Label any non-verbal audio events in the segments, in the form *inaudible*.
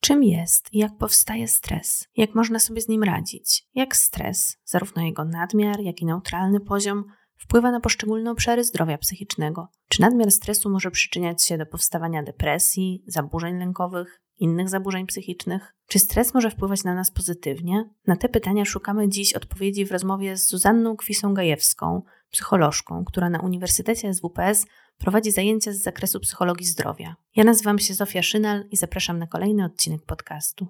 Czym jest i jak powstaje stres? Jak można sobie z nim radzić? Jak stres, zarówno jego nadmiar, jak i neutralny poziom, wpływa na poszczególne obszary zdrowia psychicznego? Czy nadmiar stresu może przyczyniać się do powstawania depresji, zaburzeń lękowych, innych zaburzeń psychicznych? Czy stres może wpływać na nas pozytywnie? Na te pytania szukamy dziś odpowiedzi w rozmowie z Zuzanną Kwisą-Gajewską, psycholożką, która na Uniwersytecie SWPS prowadzi zajęcia z zakresu psychologii zdrowia. Ja nazywam się Zofia Szynal i zapraszam na kolejny odcinek podcastu.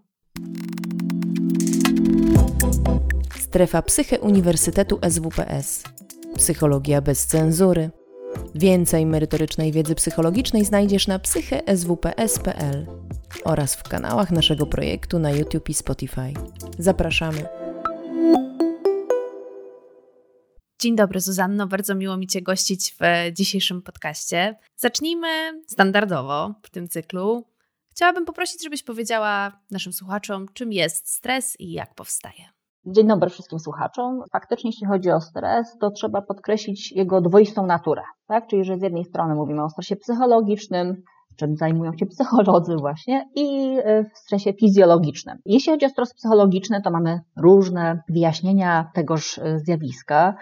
Strefa Psyche Uniwersytetu SWPS. Psychologia bez cenzury. Więcej merytorycznej wiedzy psychologicznej znajdziesz na psycheswps.pl oraz w kanałach naszego projektu na YouTube i Spotify. Zapraszamy. Dzień dobry, Zuzanno. Bardzo miło mi Cię gościć w dzisiejszym podcaście. Zacznijmy standardowo w tym cyklu. Chciałabym poprosić, żebyś powiedziała naszym słuchaczom, czym jest stres i jak powstaje. Dzień dobry wszystkim słuchaczom. Faktycznie, jeśli chodzi o stres, to trzeba podkreślić jego dwoistą naturę. Tak? Czyli, że z jednej strony mówimy o stresie psychologicznym, czym zajmują się psycholodzy właśnie, i e, w stresie fizjologicznym. Jeśli chodzi o stres psychologiczny, to mamy różne wyjaśnienia tegoż e, zjawiska.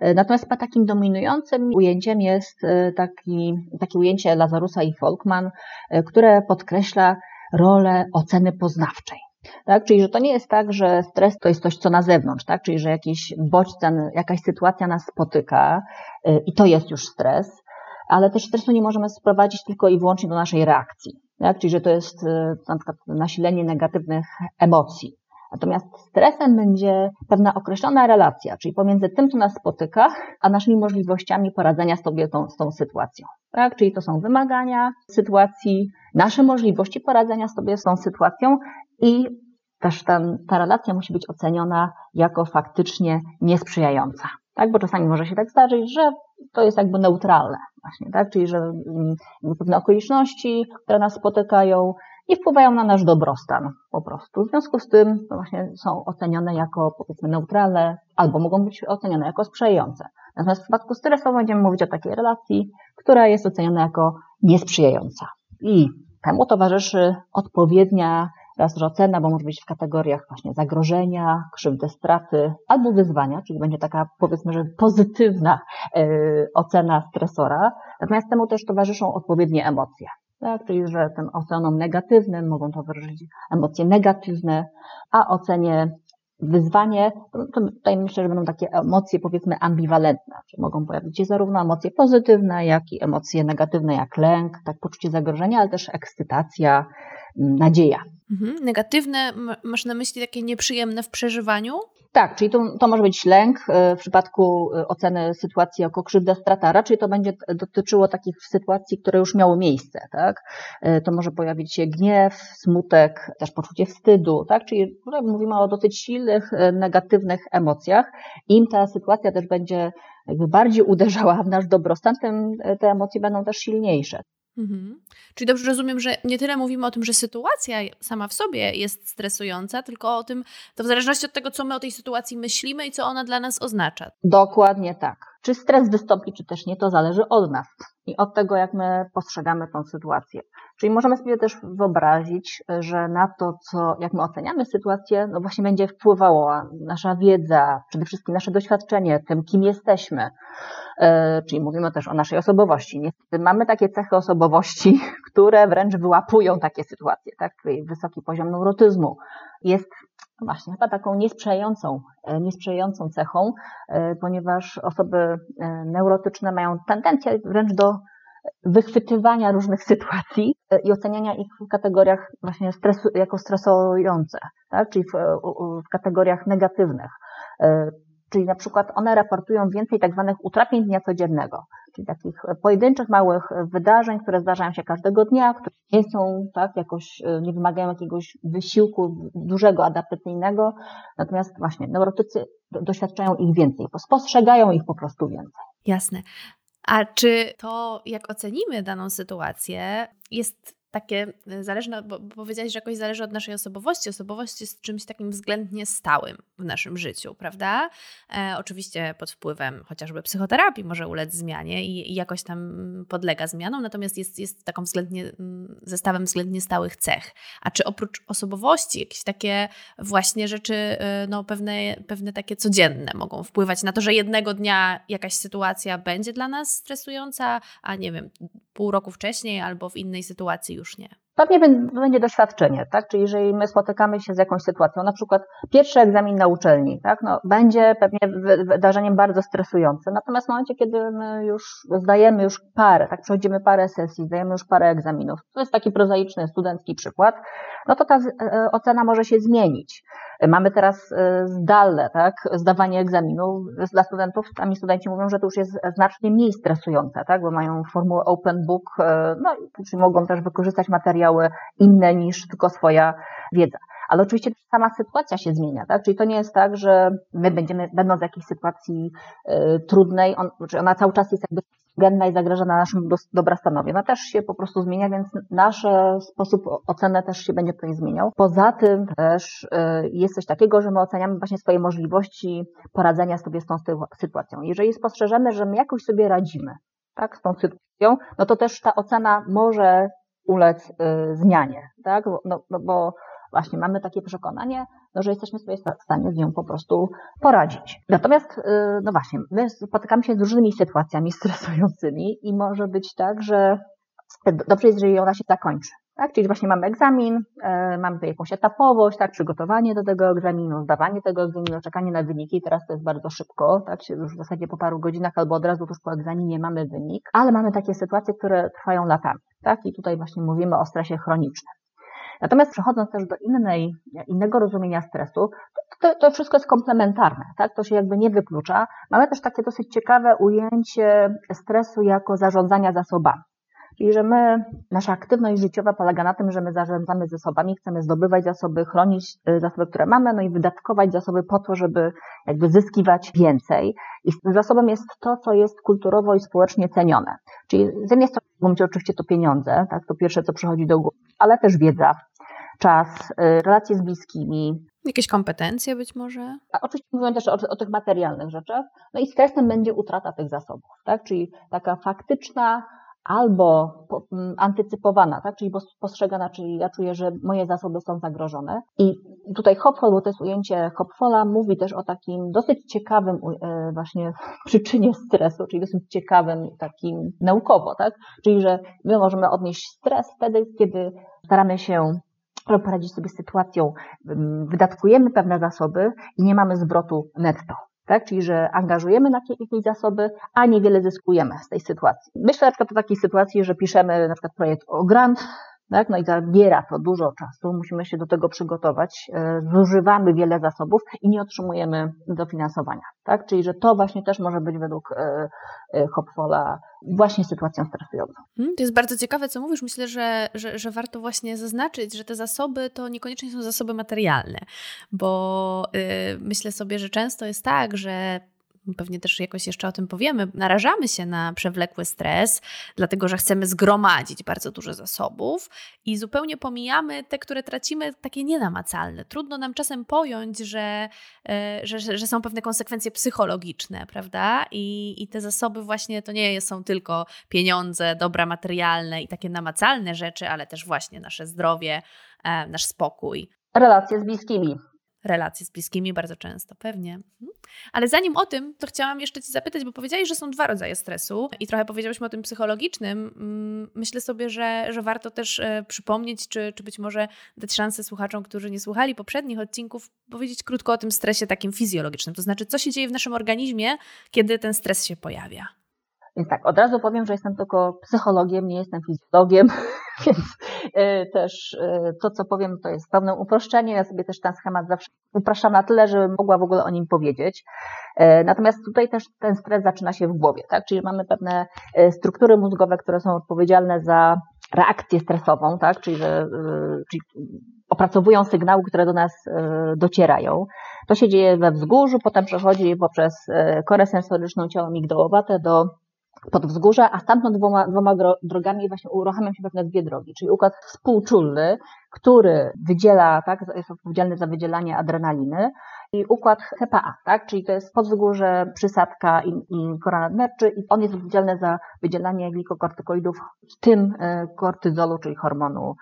E, natomiast takim dominującym ujęciem jest taki, takie ujęcie Lazarusa i Folkman, które podkreśla rolę oceny poznawczej. Tak? Czyli, że to nie jest tak, że stres to jest coś, co na zewnątrz, tak? Czyli, że jakiś bodźce, jakaś sytuacja nas spotyka i to jest już stres, ale też stresu nie możemy sprowadzić tylko i wyłącznie do naszej reakcji. Tak? Czyli, że to jest e, na przykład nasilenie negatywnych emocji. Natomiast stresem będzie pewna określona relacja, czyli pomiędzy tym, co nas spotyka, a naszymi możliwościami poradzenia sobie tą, z tą sytuacją. Tak? Czyli to są wymagania sytuacji, nasze możliwości poradzenia sobie z tą sytuacją i też ta relacja musi być oceniona jako faktycznie niesprzyjająca. Tak? Bo czasami może się tak zdarzyć, że to jest jakby neutralne właśnie, tak? Czyli, że mm, pewne okoliczności, które nas spotykają, nie wpływają na nasz dobrostan po prostu. W związku z tym właśnie są ocenione jako powiedzmy neutralne albo mogą być ocenione jako sprzyjające. Natomiast w przypadku stresu będziemy mówić o takiej relacji, która jest oceniona jako niesprzyjająca. I temu towarzyszy odpowiednia raz, ocena, bo może być w kategoriach właśnie zagrożenia, krzywdy, straty albo wyzwania, czyli będzie taka powiedzmy, że pozytywna e, ocena stresora. Natomiast temu też towarzyszą odpowiednie emocje. Tak, czyli że tym ocenom negatywnym mogą towarzyszyć emocje negatywne, a ocenie wyzwanie, to tutaj myślę, że będą takie emocje powiedzmy ambiwalentne, czyli mogą pojawić się zarówno emocje pozytywne, jak i emocje negatywne, jak lęk, tak poczucie zagrożenia, ale też ekscytacja, nadzieja. Mhm. Negatywne, masz na myśli takie nieprzyjemne w przeżywaniu? Tak, czyli to, to może być lęk e, w przypadku e, oceny sytuacji jako krzywda strata. Raczej to będzie dotyczyło takich sytuacji, które już miały miejsce. Tak? E, to może pojawić się gniew, smutek, też poczucie wstydu. Tak? Czyli tutaj mówimy o dosyć silnych, negatywnych emocjach. Im ta sytuacja też będzie jakby bardziej *laughs* uderzała w nasz dobrostan, tym te emocje będą też silniejsze. Mhm. Czyli dobrze rozumiem, że nie tyle mówimy o tym, że sytuacja sama w sobie jest stresująca, tylko o tym, to w zależności od tego, co my o tej sytuacji myślimy i co ona dla nas oznacza. Dokładnie tak. Czy stres wystąpi, czy też nie, to zależy od nas i od tego, jak my postrzegamy tą sytuację. Czyli możemy sobie też wyobrazić, że na to, co, jak my oceniamy sytuację, no właśnie będzie wpływała nasza wiedza, przede wszystkim nasze doświadczenie, tym, kim jesteśmy. E, czyli mówimy też o naszej osobowości. Niestety mamy takie cechy osobowości, *laughs* które wręcz wyłapują takie sytuacje, tak? Wysoki poziom neurotyzmu jest właśnie chyba taką niesprzyjającą, e, niesprzyjającą cechą, e, ponieważ osoby neurotyczne mają tendencję wręcz do wychwytywania różnych sytuacji i oceniania ich w kategoriach właśnie stresu, jako stresujące, tak? czyli w, w kategoriach negatywnych. Czyli na przykład one raportują więcej tak zwanych utrapień dnia codziennego, czyli takich pojedynczych małych wydarzeń, które zdarzają się każdego dnia, które nie są tak jakoś, nie wymagają jakiegoś wysiłku dużego, adaptacyjnego, natomiast właśnie neurotycy doświadczają ich więcej, spostrzegają ich po prostu więcej. Jasne. A czy to, jak ocenimy daną sytuację, jest takie y, zależne, bo powiedziałeś, że jakoś zależy od naszej osobowości. Osobowość jest czymś takim względnie stałym w naszym życiu, prawda? E, oczywiście pod wpływem chociażby psychoterapii może ulec zmianie i, i, jakoś tam podlega zmianom, natomiast jest, jest taką względnie, mm, zestawem względnie stałych cech. A czy oprócz osobowości jakieś takie właśnie rzeczy, y, no pewne, pewne takie codzienne mogą wpływać na to, że jednego dnia jakaś sytuacja będzie dla nas stresująca, a nie wiem, pół roku wcześniej albo w innej sytuacji już nie. Pewnie będzie doświadczenie, tak? Czyli jeżeli my spotykamy się z jakąś sytuacją, na przykład pierwszy egzamin na uczelni, tak? No, będzie pewnie wydarzeniem bardzo stresującym. Natomiast w momencie, kiedy my już zdajemy już parę, tak? Przechodzimy parę sesji, zdajemy już parę egzaminów, to jest taki prozaiczny, studencki przykład, no to ta e, ocena może się zmienić. Mamy teraz e, zdalne, tak? Zdawanie egzaminu dla studentów. Sami studenci mówią, że to już jest znacznie mniej stresujące, tak? Bo mają formułę open book, e, no i mogą też wykorzystać materiał materiały inne niż tylko swoja wiedza. Ale oczywiście sama sytuacja się zmienia, tak? Czyli to nie jest tak, że my będziemy, będąc w jakiejś sytuacji y, trudnej, on, czy ona cały czas jest jakby względna i zagraża na naszym dobrostanowi. Ona też się po prostu zmienia, więc nasz sposób oceny też się będzie tutaj zmieniał. Poza tym też y, jest coś takiego, że my oceniamy właśnie swoje możliwości poradzenia sobie z tą sytuacją. Jeżeli spostrzeżemy, że my jakoś sobie radzimy, tak, z tą sytuacją, no to też ta ocena może ulec y, zmianie, tak? No, no bo właśnie mamy takie przekonanie, no, że jesteśmy sobie w stanie z nią po prostu poradzić. Natomiast, y, no właśnie, my spotykamy się z różnymi sytuacjami stresującymi i może być tak, że dobrze jest, jeżeli ona się zakończy. Tak? Czyli właśnie mamy egzamin, e, mamy tutaj jakąś etapowość, tak? przygotowanie do tego egzaminu, zdawanie tego egzaminu, czekanie na wyniki. Teraz to jest bardzo szybko, tak? już w zasadzie po paru godzinach albo od razu tuż po egzaminie mamy wynik, ale mamy takie sytuacje, które trwają latami. Tak? I tutaj właśnie mówimy o stresie chronicznym. Natomiast przechodząc też do innej, innego rozumienia stresu, to, to wszystko jest komplementarne, tak? To się jakby nie wyklucza. Mamy też takie dosyć ciekawe ujęcie stresu jako zarządzania zasobami. Czyli, że my, nasza aktywność życiowa polega na tym, że my zarządzamy zasobami, chcemy zdobywać zasoby, chronić y, zasoby, które mamy, no i wydatkować zasoby po to, żeby jakby zyskiwać więcej. I tym zasobem jest to, co jest kulturowo i społecznie cenione. Czyli z jednej strony mówię oczywiście to pieniądze, tak, to pierwsze, co przychodzi do głowy, ale też wiedza, czas, y, relacje z bliskimi, Jakieś kompetencje być może? A oczywiście mówimy też o, o, tych materialnych rzeczach. No i stresem będzie utrata tych zasobów, tak? Czyli taka faktyczna albo mm, antycypowana, tak? czyli postrzegana, czyli ja czuję, że moje zasoby są zagrożone. I tutaj Hopfol, bo to jest ujęcie Hopfola, mówi też o takim dosyć ciekawym e, właśnie *laughs* przyczynie stresu, czyli dosyć ciekawym takim naukowo, tak? czyli że my możemy odnieść stres wtedy, kiedy staramy się poradzić sobie z sytuacją, wydatkujemy pewne zasoby i nie mamy zwrotu netto tak? Czyli, że angażujemy na jakieś zasoby, a niewiele zyskujemy z tej sytuacji. Myślę na przykład o takiej sytuacji, że piszemy na przykład projekt o grant, tak? No i zabiera to dużo czasu, musimy się do tego przygotować, e, zużywamy wiele zasobów i nie otrzymujemy dofinansowania, tak? Czyli, że to właśnie też może być według e, e, Hopfola właśnie sytuacją stresującą. Hmm, to jest bardzo ciekawe, co mówisz. Myślę, że, że, że warto właśnie zaznaczyć, że te zasoby to niekoniecznie są zasoby materialne, bo yy, myślę sobie, że często jest tak, że pewnie też jakoś jeszcze o tym powiemy, narażamy się na przewlekły stres, dlatego że chcemy zgromadzić bardzo dużo zasobów i zupełnie pomijamy te, które tracimy, takie nienamacalne. Trudno nam czasem pojąć, że, e, że, że są pewne konsekwencje psychologiczne, prawda? I, I te zasoby właśnie to nie są tylko pieniądze, dobra materialne i takie namacalne rzeczy, ale też właśnie nasze zdrowie, e, nasz spokój. Relacje z bliskimi relacje z bliskimi bardzo często, pewnie. Mhm. Ale zanim o tym, to chciałam jeszcze Ci zapytać, bo powiedziałeś, że są dwa rodzaje stresu i trochę powiedziałyśmy o tym psychologicznym. Mm, myślę sobie, że, że warto też e, przypomnieć, czy, czy być może dać szansę słuchaczom, którzy nie słuchali poprzednich odcinków, powiedzieć krótko o tym stresie takim fizjologicznym. To znaczy, co się dzieje w naszym organizmie, kiedy ten stres się pojawia. Więc tak, od razu powiem, że jestem tylko psychologiem, nie jestem fizjologiem, *laughs* więc e, też e, to, co powiem, to jest pewne uproszczenie. Ja sobie też ten schemat zawsze upraszczam na tyle, żebym mogła w ogóle o nim powiedzieć. E, natomiast tutaj też ten stres zaczyna się w głowie, tak? Czyli mamy pewne struktury mózgowe, które są odpowiedzialne za reakcję stresową, tak? Czyli, że, czyli opracowują sygnały, które do nas docierają. To się dzieje we wzgórzu, potem przechodzi poprzez korę sensoryczną ciało migdałowate do pod wzgórza, a stamtąd dwoma, dwoma drogami właśnie uruchamiam się pewne dwie drogi, czyli układ współczulny, który wydziela, tak, jest odpowiedzialny za wydzielanie adrenaliny i układ HPA, tak, czyli to jest podwzgórze, przysadka i, i i on jest odpowiedzialny za wydzielanie glikokortykoidów, w tym e, kortyzolu, czyli hormonu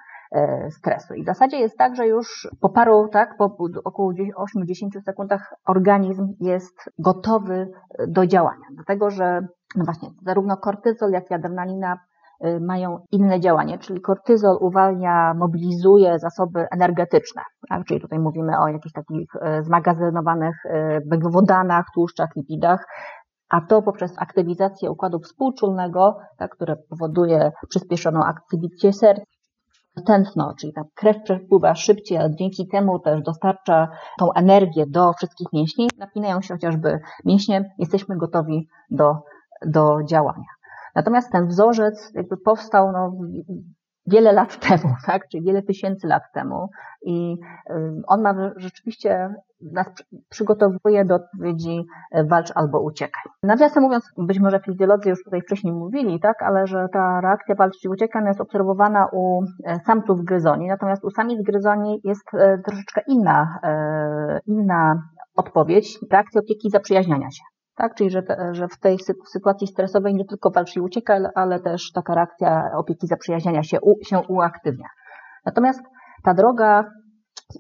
stresu. I w zasadzie jest tak, że już po paru, tak, po około 8-10 sekundach organizm jest gotowy do działania. Dlatego, że no właśnie, zarówno kortyzol, jak i adrenalina y, mają inne działanie, czyli kortyzol uwalnia, mobilizuje zasoby energetyczne, tak? czyli tutaj mówimy o jakichś takich y, zmagazynowanych y, węglowodanach, tłuszczach, lipidach, a to poprzez aktywizację układu współczulnego, tak, które powoduje przyspieszoną aktywizację serca, tętno, czyli ta krew przepływa szybciej, a dzięki temu też dostarcza tą energię do wszystkich mięśni, napinają się chociażby mięśnie, jesteśmy gotowi do do działania. Natomiast ten wzorzec jakby powstał no, wiele lat *laughs* temu, tak, czyli wiele tysięcy lat temu i on ma rzeczywiście nas przygotowuje do odpowiedzi e, walcz albo uciekaj. Nawiasem mówiąc, być może fizjolodzy już tutaj wcześniej mówili, tak, ale że ta reakcja walcz i uciekaj jest obserwowana u e, samców gryzoni, natomiast u samic gryzoni jest e, troszeczkę inna, inna odpowiedź, reakcja opieki zaprzyjaźniania się. Tak, czyli że, że w tej sytuacji stresowej nie tylko walczy i ucieka, ale też taka reakcja opieki zaprzyjaźniania się, u, się uaktywnia. Natomiast ta droga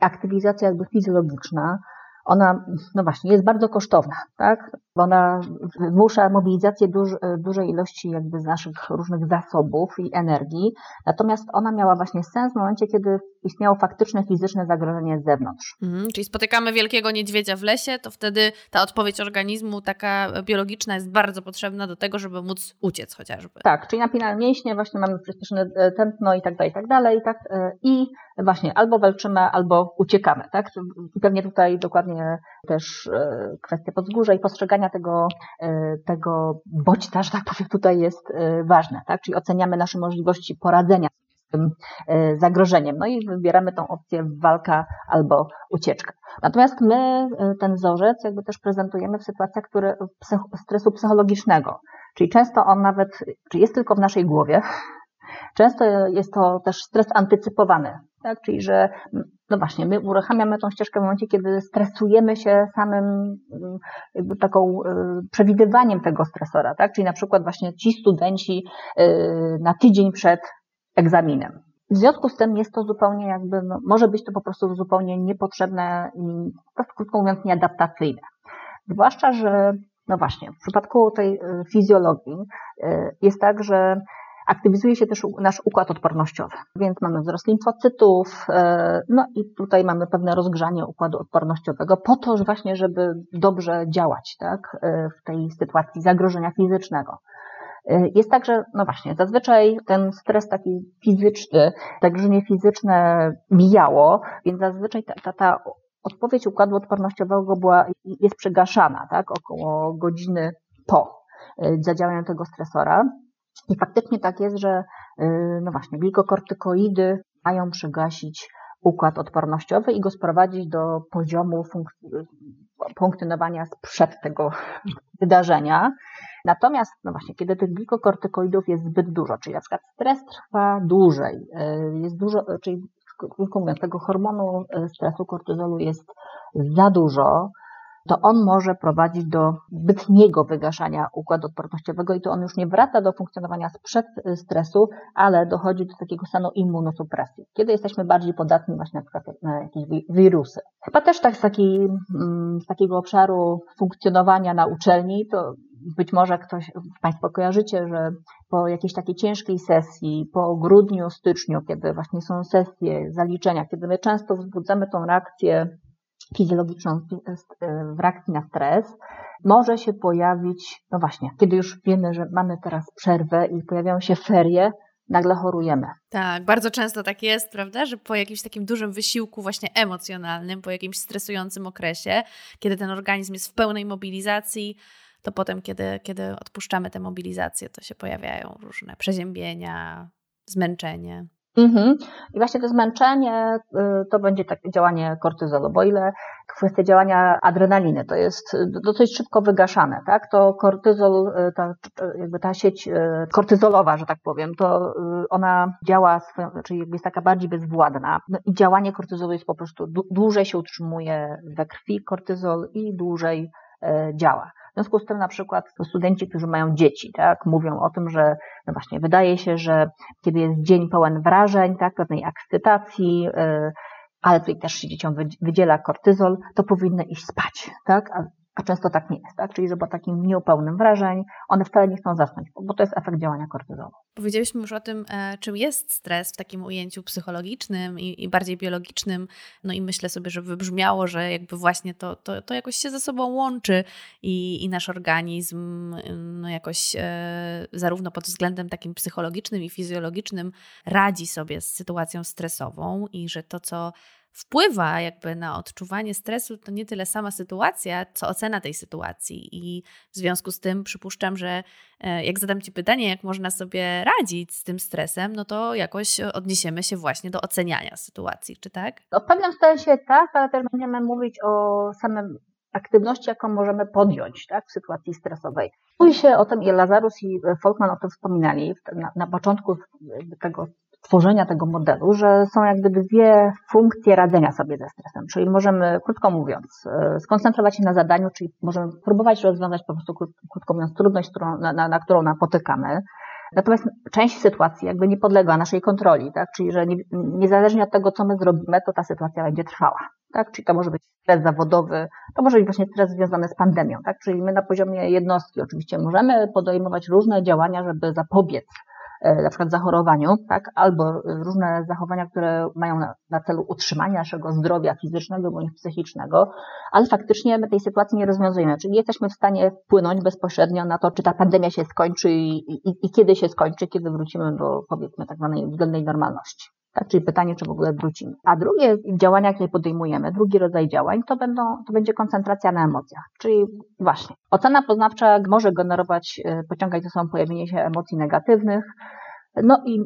aktywizacja jakby fizjologiczna, ona, no właśnie, jest bardzo kosztowna, tak? Bo ona wymusza mobilizację duż, dużej ilości jakby z naszych różnych zasobów i energii, natomiast ona miała właśnie sens w momencie, kiedy istniało faktyczne fizyczne zagrożenie z zewnątrz. Mhm, czyli spotykamy wielkiego niedźwiedzia w lesie, to wtedy ta odpowiedź organizmu taka biologiczna jest bardzo potrzebna do tego, żeby móc uciec chociażby. Tak, czyli napinamy mięśnie, właśnie mamy przyspieszone e, tętno i tak dalej, i tak dalej, tak? E, I właśnie albo walczymy, albo uciekamy, tak? I pewnie tutaj dokładnie też e, kwestia podzgórza i postrzegania tego, tego bodźca, że tak powiem, tutaj jest ważne, tak? Czyli oceniamy nasze możliwości poradzenia tym e, zagrożeniem. No i wybieramy tą opcję walka albo ucieczka. Natomiast my e, ten wzorzec jakby też prezentujemy w sytuacjach które, stresu psychologicznego. Czyli często on nawet, czy jest tylko w naszej głowie, często jest to też stres antycypowany. Tak? Czyli, że no właśnie, my uruchamiamy tą ścieżkę w momencie, kiedy stresujemy się samym jakby taką e, przewidywaniem tego stresora, tak? Czyli na przykład właśnie ci studenci na tydzień przed egzaminem. W związku z tym jest to zupełnie jakby, no, może być to po prostu zupełnie niepotrzebne i krótko mówiąc nieadaptacyjne. Zwłaszcza, że no właśnie, w przypadku tej y, fizjologii y, jest tak, że aktywizuje się też nasz układ odpornościowy, więc mamy wzrost limfocytów, y, no i tutaj mamy pewne rozgrzanie układu odpornościowego po to że właśnie, żeby dobrze działać tak, w tej sytuacji zagrożenia fizycznego. Y, jest tak, że no właśnie, zazwyczaj ten stres taki fizyczny, zagrożenie fizyczne mijało, więc zazwyczaj ta, ta, ta odpowiedź układu odpornościowego była, jest przegaszana, tak, około godziny po zadziałaniu tego stresora. I faktycznie tak jest, że y, no właśnie, glikokortykoidy mają przegasić układ odpornościowy i go sprowadzić do poziomu funkcjonowania sprzed tego *laughs* wydarzenia. Natomiast, no właśnie, kiedy tych glikokortykoidów jest zbyt dużo, czyli na przykład stres trwa dłużej, y, jest dużo, czyli krótko mówiąc, tego hormonu y, stresu, kortyzolu jest za dużo, to on może prowadzić do zbytniego wygaszania układu odpornościowego i to on już nie wraca do funkcjonowania sprzed y, stresu, ale dochodzi do takiego stanu immunosupresji, kiedy jesteśmy bardziej podatni właśnie na przykład na jakieś wirusy. Chyba też tak z, taki, mm, z takiego obszaru funkcjonowania na uczelni, to być może ktoś, Państwo kojarzycie, że po jakiejś takiej ciężkiej sesji, po grudniu, styczniu, kiedy właśnie są sesje, zaliczenia, kiedy my często wzbudzamy tą reakcję fizjologiczną w reakcji na stres, może się pojawić, no właśnie, kiedy już wiemy, że mamy teraz przerwę i pojawiają się ferie, nagle chorujemy. Tak, bardzo często tak jest, prawda, że po jakimś takim dużym wysiłku właśnie emocjonalnym, po jakimś stresującym okresie, kiedy ten organizm jest w pełnej mobilizacji, to potem, kiedy, kiedy odpuszczamy tę mobilizację, to się pojawiają różne przeziębienia, zmęczenie. Mhm. I właśnie to zmęczenie y, to będzie takie działanie kortyzolu, bo ile kwestia działania adrenaliny to jest dosyć szybko wygaszane, tak? To kortyzol, y, ta, jakby ta sieć y, kortyzolowa, że tak powiem, to ona działa, swoją, czyli jakby jest taka bardziej bezwładna. No i działanie kortyzolu jest po prostu dłużej się utrzymuje we krwi kortyzol i dłużej działa. W związku z tym na przykład studenci, którzy mają dzieci, tak, mówią o tym, że no właśnie wydaje się, że kiedy jest dzień pełen wrażeń, tak, pewnej ekscytacji, yy, ale tutaj też się dzieciom wydziela kortyzol, to powinny iść spać, tak? A a często tak nie jest, tak? Czyli, że po takim dniu pełnym wrażeń one wcale nie chcą zasnąć, bo to jest efekt działania kortyzolu. Powiedzieliśmy już o tym, e, czym jest stres w takim ujęciu psychologicznym i, i, bardziej biologicznym. No i myślę sobie, że wybrzmiało, że jakby właśnie to, to, to jakoś się ze sobą łączy i, i nasz organizm no jakoś e, zarówno pod względem takim psychologicznym i fizjologicznym radzi sobie z sytuacją stresową i że to, co wpływa jakby na odczuwanie stresu, to nie tyle sama sytuacja, co ocena tej sytuacji. I w związku z tym przypuszczam, że e, jak zadam Ci pytanie, jak można sobie radzić z tym stresem, no to jakoś odniesiemy się właśnie do oceniania sytuacji, czy tak? No, w pewnym sensie tak, ale też będziemy mówić o samym aktywności, jaką możemy podjąć tak, w sytuacji stresowej. Mówi się o tym i Lazarus i Folkman o tym wspominali na, na początku tego tworzenia tego modelu, że są jakby dwie funkcje radzenia sobie ze stresem. Czyli możemy, krótko mówiąc, e, skoncentrować się na zadaniu, czyli możemy próbować rozwiązać po prostu, krótko mówiąc, trudność, którą, na, na, na którą napotykamy. Natomiast część sytuacji jakby nie podlega naszej kontroli, tak? Czyli, że nie, niezależnie od tego, co my zrobimy, to ta sytuacja będzie trwała. Tak? Czyli to może być stres zawodowy, to może być właśnie stres związany z pandemią, tak? Czyli my na poziomie jednostki oczywiście możemy podejmować różne działania, żeby zapobiec na przykład zachorowaniu, tak, albo różne zachowania, które mają na, na celu utrzymanie naszego zdrowia fizycznego bądź psychicznego, ale faktycznie my tej sytuacji nie rozwiązujemy, czyli jesteśmy w stanie wpłynąć bezpośrednio na to, czy ta pandemia się skończy i, i, i kiedy się skończy, kiedy wrócimy do powiedzmy tak zwanej względnej normalności. Tak, czyli pytanie, czy w ogóle wrócimy. A drugie działania, jakie podejmujemy, drugi rodzaj działań, to, będą, to będzie koncentracja na emocjach. Czyli właśnie ocena poznawcza może generować, e, pociągać ze sobą pojawienie się emocji negatywnych, no i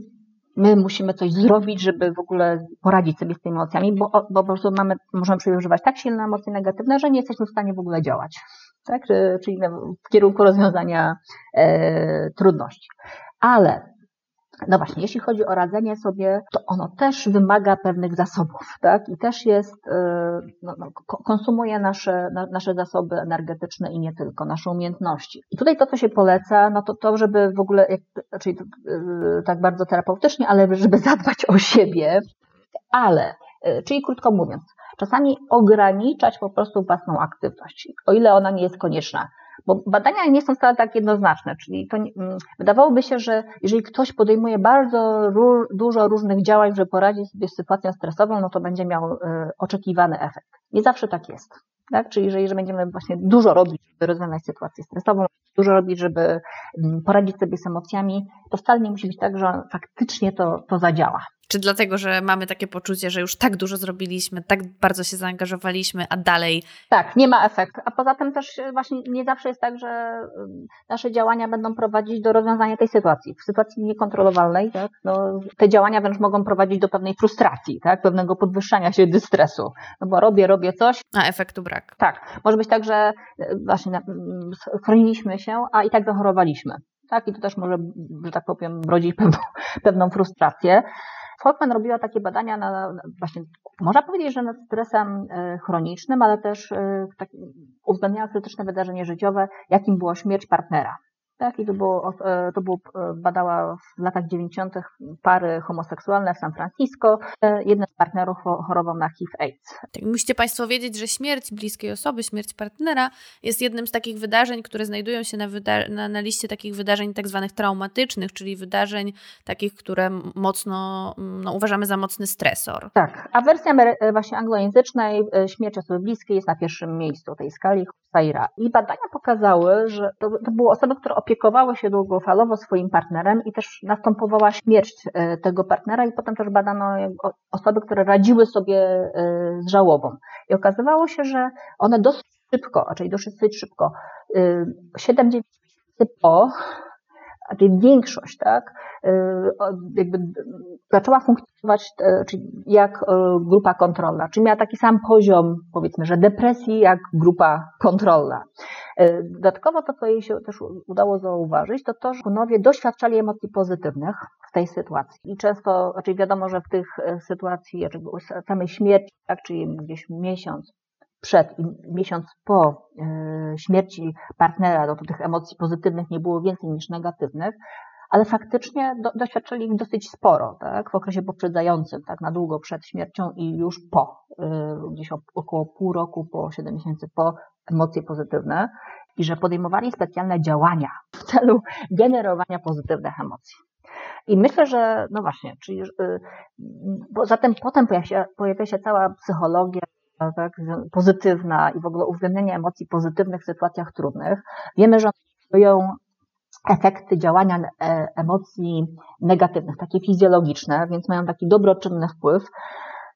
my musimy coś zrobić, żeby w ogóle poradzić sobie z tymi emocjami, bo, bo po prostu mamy, możemy przeżywać tak silne emocje negatywne, że nie jesteśmy w stanie w ogóle działać. Tak? Czyli w kierunku rozwiązania e, trudności. Ale no właśnie, jeśli chodzi o radzenie sobie, to ono też wymaga pewnych zasobów, tak? I też jest, y, no, no, konsumuje nasze, nasze zasoby energetyczne i nie tylko, nasze umiejętności. I tutaj to, co się poleca, no to to, żeby w ogóle, czyli y, tak bardzo terapeutycznie, ale żeby *laughs* zadbać o siebie, ale, y, czyli krótko mówiąc, czasami ograniczać po prostu własną aktywność, o ile ona nie jest konieczna. Bo badania nie są wcale tak jednoznaczne, czyli to mm, wydawałoby się, że jeżeli ktoś podejmuje bardzo dużo różnych działań, żeby poradzić sobie z sytuacją stresową, no to będzie miał y, oczekiwany efekt. Nie zawsze tak jest. Tak? Czyli jeżeli że będziemy właśnie dużo robić, żeby rozwiązać sytuację stresową, dużo robić, żeby mm, poradzić sobie z emocjami, to wcale nie musi być tak, że faktycznie to, to zadziała. Czy dlatego, że mamy takie poczucie, że już tak dużo zrobiliśmy, tak bardzo się zaangażowaliśmy, a dalej. Tak, nie ma efektu. A poza tym też właśnie nie zawsze jest tak, że nasze działania będą prowadzić do rozwiązania tej sytuacji. W sytuacji niekontrolowalnej, tak, no, te działania wręcz mogą prowadzić do pewnej frustracji, tak, pewnego podwyższania się dystresu. No bo robię, robię coś. A efektu brak. Tak. Może być tak, że właśnie chroniliśmy się, a i tak zachorowaliśmy. Tak, i to też może, że tak powiem, rodzić pewną, *laughs* pewną frustrację. Folkman robiła takie badania na, właśnie, można powiedzieć, że nad stresem e, chronicznym, ale też e, uwzględniała krytyczne wydarzenie życiowe, jakim była śmierć partnera. Tak, i to było, e, to było, e, badała w latach 90. pary homoseksualne w San Francisco. E, jeden z partnerów chorował na HIV-AIDS. Tak, musicie Państwo wiedzieć, że śmierć bliskiej osoby, śmierć partnera jest jednym z takich wydarzeń, które znajdują się na, na, na liście takich wydarzeń tak zwanych traumatycznych, czyli wydarzeń takich, które mocno no, uważamy za mocny stresor. Tak, a wersja właśnie anglojęzycznej śmierć osoby bliskiej jest na pierwszym miejscu tej skali Saira. I badania pokazały, że to, to były osoby, które opiekowały się długofalowo swoim partnerem i też następowała śmierć e, tego partnera i potem też badano osoby, które radziły sobie e, z żałobą. I okazywało się, że one dosyć szybko, czyli dosyć szybko, 7-9 e, miesięcy po raczej większość, tak, jakby zaczęła funkcjonować jak grupa kontrolna, czyli miała taki sam poziom, powiedzmy, że depresji jak grupa kontrolna. Dodatkowo to, co jej się też udało zauważyć, to to, że kunowie doświadczali emocji pozytywnych w tej sytuacji. I często, znaczy wiadomo, że w tych sytuacji, znaczy samej śmierci, tak, czyli gdzieś miesiąc przed i miesiąc po e, śmierci partnera, no to tych emocji pozytywnych nie było więcej niż negatywnych, ale faktycznie do, doświadczyli ich dosyć sporo, tak, w okresie poprzedzającym, tak, na długo przed śmiercią i już po, e, gdzieś około pół roku, po 7 miesięcy po emocje pozytywne i że podejmowali specjalne działania w celu generowania pozytywnych emocji. I myślę, że, no właśnie, czyli, e, bo zatem potem pojawia się, pojawia się cała psychologia tak, pozytywna i w ogóle uwzględnienie emocji pozytywnych w sytuacjach trudnych. Wiemy, że one efekty działania e, emocji negatywnych, takie fizjologiczne, więc mają taki dobroczynny wpływ.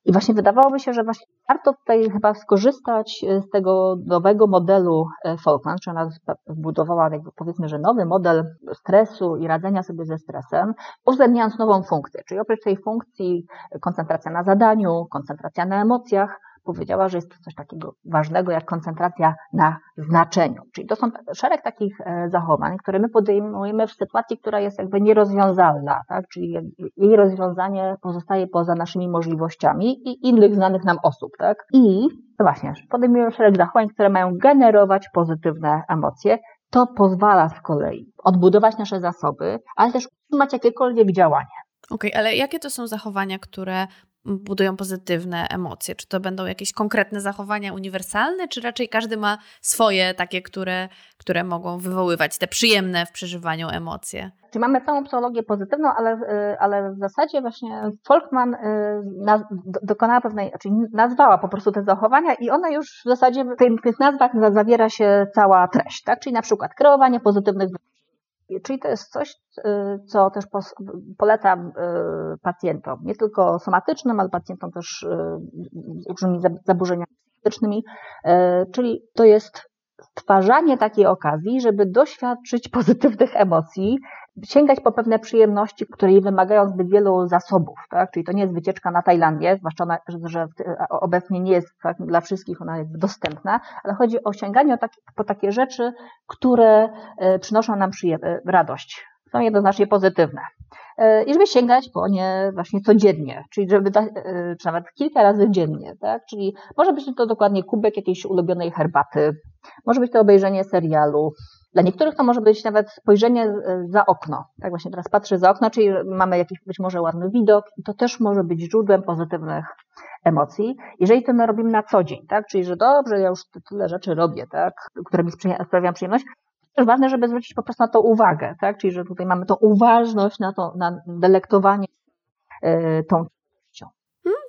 I właśnie wydawałoby się, że właśnie warto tutaj chyba skorzystać z tego nowego modelu e, Folkman, czy ona zbudowała jakby powiedzmy, że nowy model stresu i radzenia sobie ze stresem, uwzględniając nową funkcję, czyli oprócz tej funkcji koncentracja na zadaniu, koncentracja na emocjach, powiedziała, że jest to coś takiego ważnego jak koncentracja na znaczeniu. Czyli to są szereg takich e, zachowań, które my podejmujemy w sytuacji, która jest jakby nierozwiązalna, tak? czyli jej rozwiązanie pozostaje poza naszymi możliwościami i innych znanych nam osób. Tak? I właśnie, podejmujemy szereg zachowań, które mają generować pozytywne emocje. To pozwala z kolei odbudować nasze zasoby, ale też utrzymać jakiekolwiek działanie. Okej, okay, ale jakie to są zachowania, które budują pozytywne emocje? Czy to będą jakieś konkretne zachowania uniwersalne, czy raczej każdy ma swoje takie, które, które mogą wywoływać te przyjemne w przeżywaniu emocje? Czyli mamy całą psychologię pozytywną, ale, ale w zasadzie właśnie Folkman y, dokonała pewnej, znaczy nazwała po prostu te zachowania i ona już w zasadzie w tych nazwach zawiera się cała treść, tak? Czyli na przykład kreowanie pozytywnych Czyli to jest coś, y, co też polecam y, pacjentom, nie tylko somatycznym, ale pacjentom też y, z różnymi zaburzeniami psychiatrycznymi, czyli to jest stwarzanie takiej okazji, żeby doświadczyć pozytywnych emocji, sięgać po pewne przyjemności, które wymagają zbyt wielu zasobów, tak? Czyli to nie jest wycieczka na Tajlandię, zwłaszcza, ona, że obecnie nie jest tak, dla wszystkich ona jest dostępna, ale chodzi o sięganie po takie rzeczy, które e, przynoszą nam e, radość, są jednoznacznie pozytywne. E, I żeby sięgać po nie właśnie codziennie, czyli żeby da, czy nawet kilka razy dziennie, tak? Czyli może być to dokładnie kubek jakiejś ulubionej herbaty, może być to obejrzenie serialu, dla niektórych to może być nawet spojrzenie e, za okno. Tak właśnie teraz patrzę za okno, czyli mamy jakiś być może ładny widok i to też może być źródłem pozytywnych emocji. Jeżeli to my robimy na co dzień, tak? Czyli, że dobrze, ja już tyle rzeczy robię, tak? Które mi sprawiają przyjemność, też ważne, żeby zwrócić po prostu na to uwagę, tak? Czyli, że tutaj mamy tą uważność na to, na delektowanie e, tą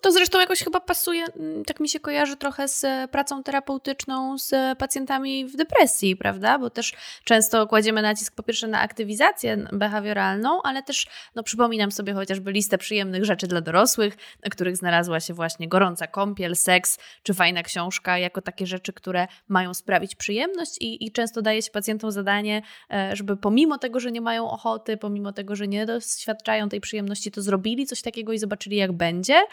to zresztą jakoś chyba pasuje, mm, tak mi się kojarzy trochę z e, pracą terapeutyczną z pacjentami w depresji, prawda? Bo też często kładziemy nacisk po pierwsze na aktywizację behawioralną, ale też no, przypominam sobie chociażby listę przyjemnych rzeczy dla dorosłych, na których znalazła się właśnie gorąca kąpiel, seks czy fajna książka, jako takie rzeczy, które mają sprawić przyjemność i, i często daje się pacjentom zadanie, e, żeby pomimo tego, że nie mają ochoty, pomimo tego, że nie doświadczają tej przyjemności, to zrobili coś takiego i zobaczyli jak będzie E,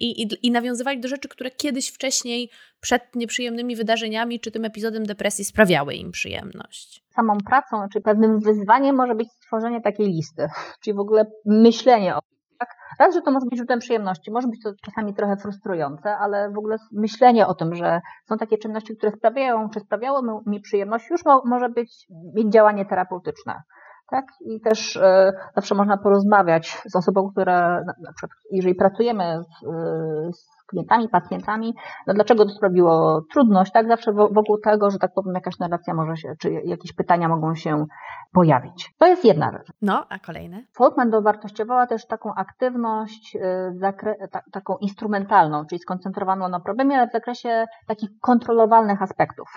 i, i, i nawiązywali do rzeczy, które kiedyś wcześniej przed nieprzyjemnymi wydarzeniami czy tym epizodem depresji sprawiały im przyjemność. Samą pracą, czy pewnym wyzwaniem może być stworzenie takiej listy, *laughs* czyli w ogóle myślenie o. Tak? Raz, że to może być źródłem przyjemności, może być to czasami trochę frustrujące, ale w ogóle myślenie o tym, że są takie czynności, które sprawiają, czy sprawiało mi przyjemność, już mo może być, działanie terapeutyczne. Tak? I też e, zawsze można porozmawiać z osobą, która, na przykład, jeżeli pracujemy z, e, z klientami, pacjentami, no dlaczego to sprawiło trudność, tak? Zawsze wokół tego, że tak powiem, jakaś narracja może się, czy jakieś pytania mogą się pojawić. To jest jedna rzecz. No, a kolejne? Folkman dowartościowała też taką aktywność, e, ta, taką instrumentalną, czyli skoncentrowaną na problemie, ale w zakresie takich kontrolowalnych aspektów.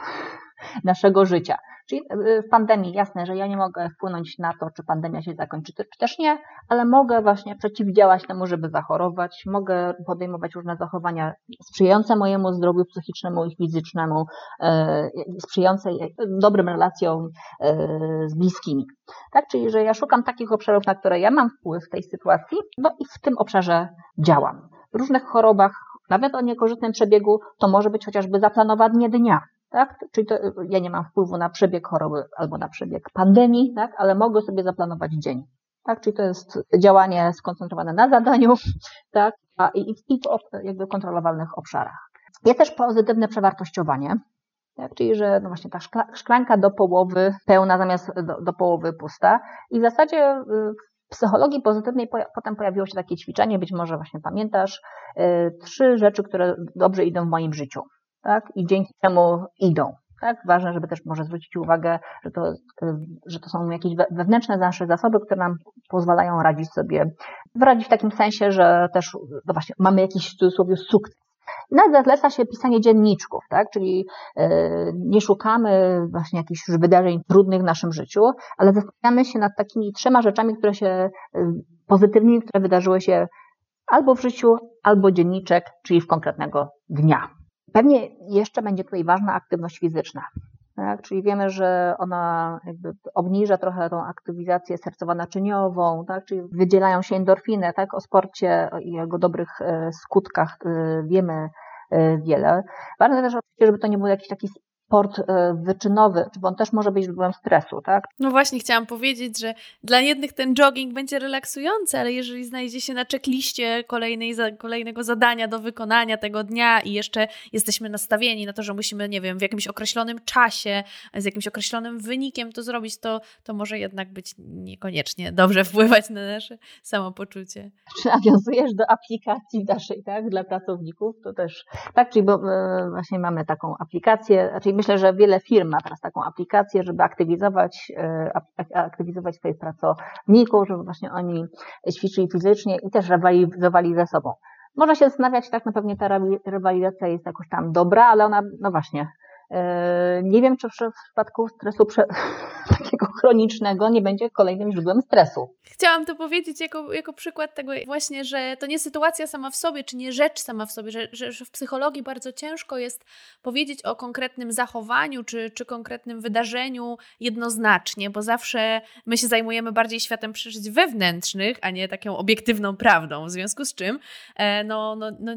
Naszego życia. Czyli w pandemii jasne, że ja nie mogę wpłynąć na to, czy pandemia się zakończy, czy też nie, ale mogę właśnie przeciwdziałać temu, żeby zachorować, mogę podejmować różne zachowania sprzyjające mojemu zdrowiu psychicznemu i fizycznemu, sprzyjające dobrym relacjom z bliskimi. Tak, czyli że ja szukam takich obszarów, na które ja mam wpływ w tej sytuacji, no i w tym obszarze działam. W różnych chorobach, nawet o niekorzystnym przebiegu, to może być chociażby zaplanowanie dnia. Tak? Czyli to, ja nie mam wpływu na przebieg choroby albo na przebieg pandemii, tak? ale mogę sobie zaplanować dzień. Tak? Czyli to jest działanie skoncentrowane na zadaniu *laughs* tak? A, i, i w jakby kontrolowalnych obszarach. Jest też pozytywne przewartościowanie, tak? czyli że no właśnie ta szklanka do połowy pełna zamiast do, do połowy pusta. I w zasadzie y, w psychologii pozytywnej potem pojawiło się takie ćwiczenie, być może właśnie pamiętasz, y, trzy rzeczy, które dobrze idą w moim życiu tak? I dzięki czemu idą. Tak? Ważne, żeby też może zwrócić uwagę, że to, że to są jakieś wewnętrzne nasze zasoby, które nam pozwalają radzić sobie, radzić w takim sensie, że też no właśnie, mamy jakiś w cudzysłowie sukces. Nawet zaleca się pisanie dzienniczków, tak? czyli yy, nie szukamy właśnie jakichś już wydarzeń trudnych w naszym życiu, ale zastanawiamy się nad takimi trzema rzeczami, które się yy, pozytywnymi, które wydarzyły się albo w życiu, albo dzienniczek, czyli w konkretnego dnia. Pewnie jeszcze będzie tutaj ważna aktywność fizyczna. Tak? Czyli wiemy, że ona obniża trochę tą aktywizację sercowo-naczyniową, tak? czyli wydzielają się endorfiny. Tak? O sporcie i jego dobrych e, skutkach e, wiemy e, wiele. Ważne też oczywiście, żeby to nie był jakiś taki sport e, wyczynowy, bo on też może być źródłem stresu, tak? No właśnie, chciałam powiedzieć, że dla jednych ten jogging będzie relaksujący, ale jeżeli znajdzie się na checkliście kolejnej, kolejnego zadania do wykonania tego dnia i jeszcze jesteśmy nastawieni na to, że musimy, nie wiem, w jakimś określonym czasie, z jakimś określonym wynikiem to zrobić, to, to może jednak być niekoniecznie dobrze wpływać na nasze samopoczucie. Czy nawiązujesz do aplikacji naszej, tak, dla pracowników? To też, tak, czyli bo e, właśnie mamy taką aplikację, czyli myślę, że wiele firm ma teraz taką aplikację, żeby aktywizować, e, aktywizować swoich pracowników, żeby właśnie oni ćwiczyli fizycznie i też rywalizowali ze sobą. Można się zastanawiać, tak, na pewnie ta rywalizacja jest jakoś tam dobra, ale ona, no właśnie, nie wiem, czy w przypadku stresu *laughs* takiego chronicznego nie będzie kolejnym źródłem stresu. Chciałam to powiedzieć jako, jako przykład tego właśnie, że to nie sytuacja sama w sobie, czy nie rzecz sama w sobie, że, że, że w psychologii bardzo ciężko jest powiedzieć o konkretnym zachowaniu, czy, czy konkretnym wydarzeniu jednoznacznie, bo zawsze my się zajmujemy bardziej światem przeżyć wewnętrznych, a nie taką obiektywną prawdą, w związku z czym e, no, no, no,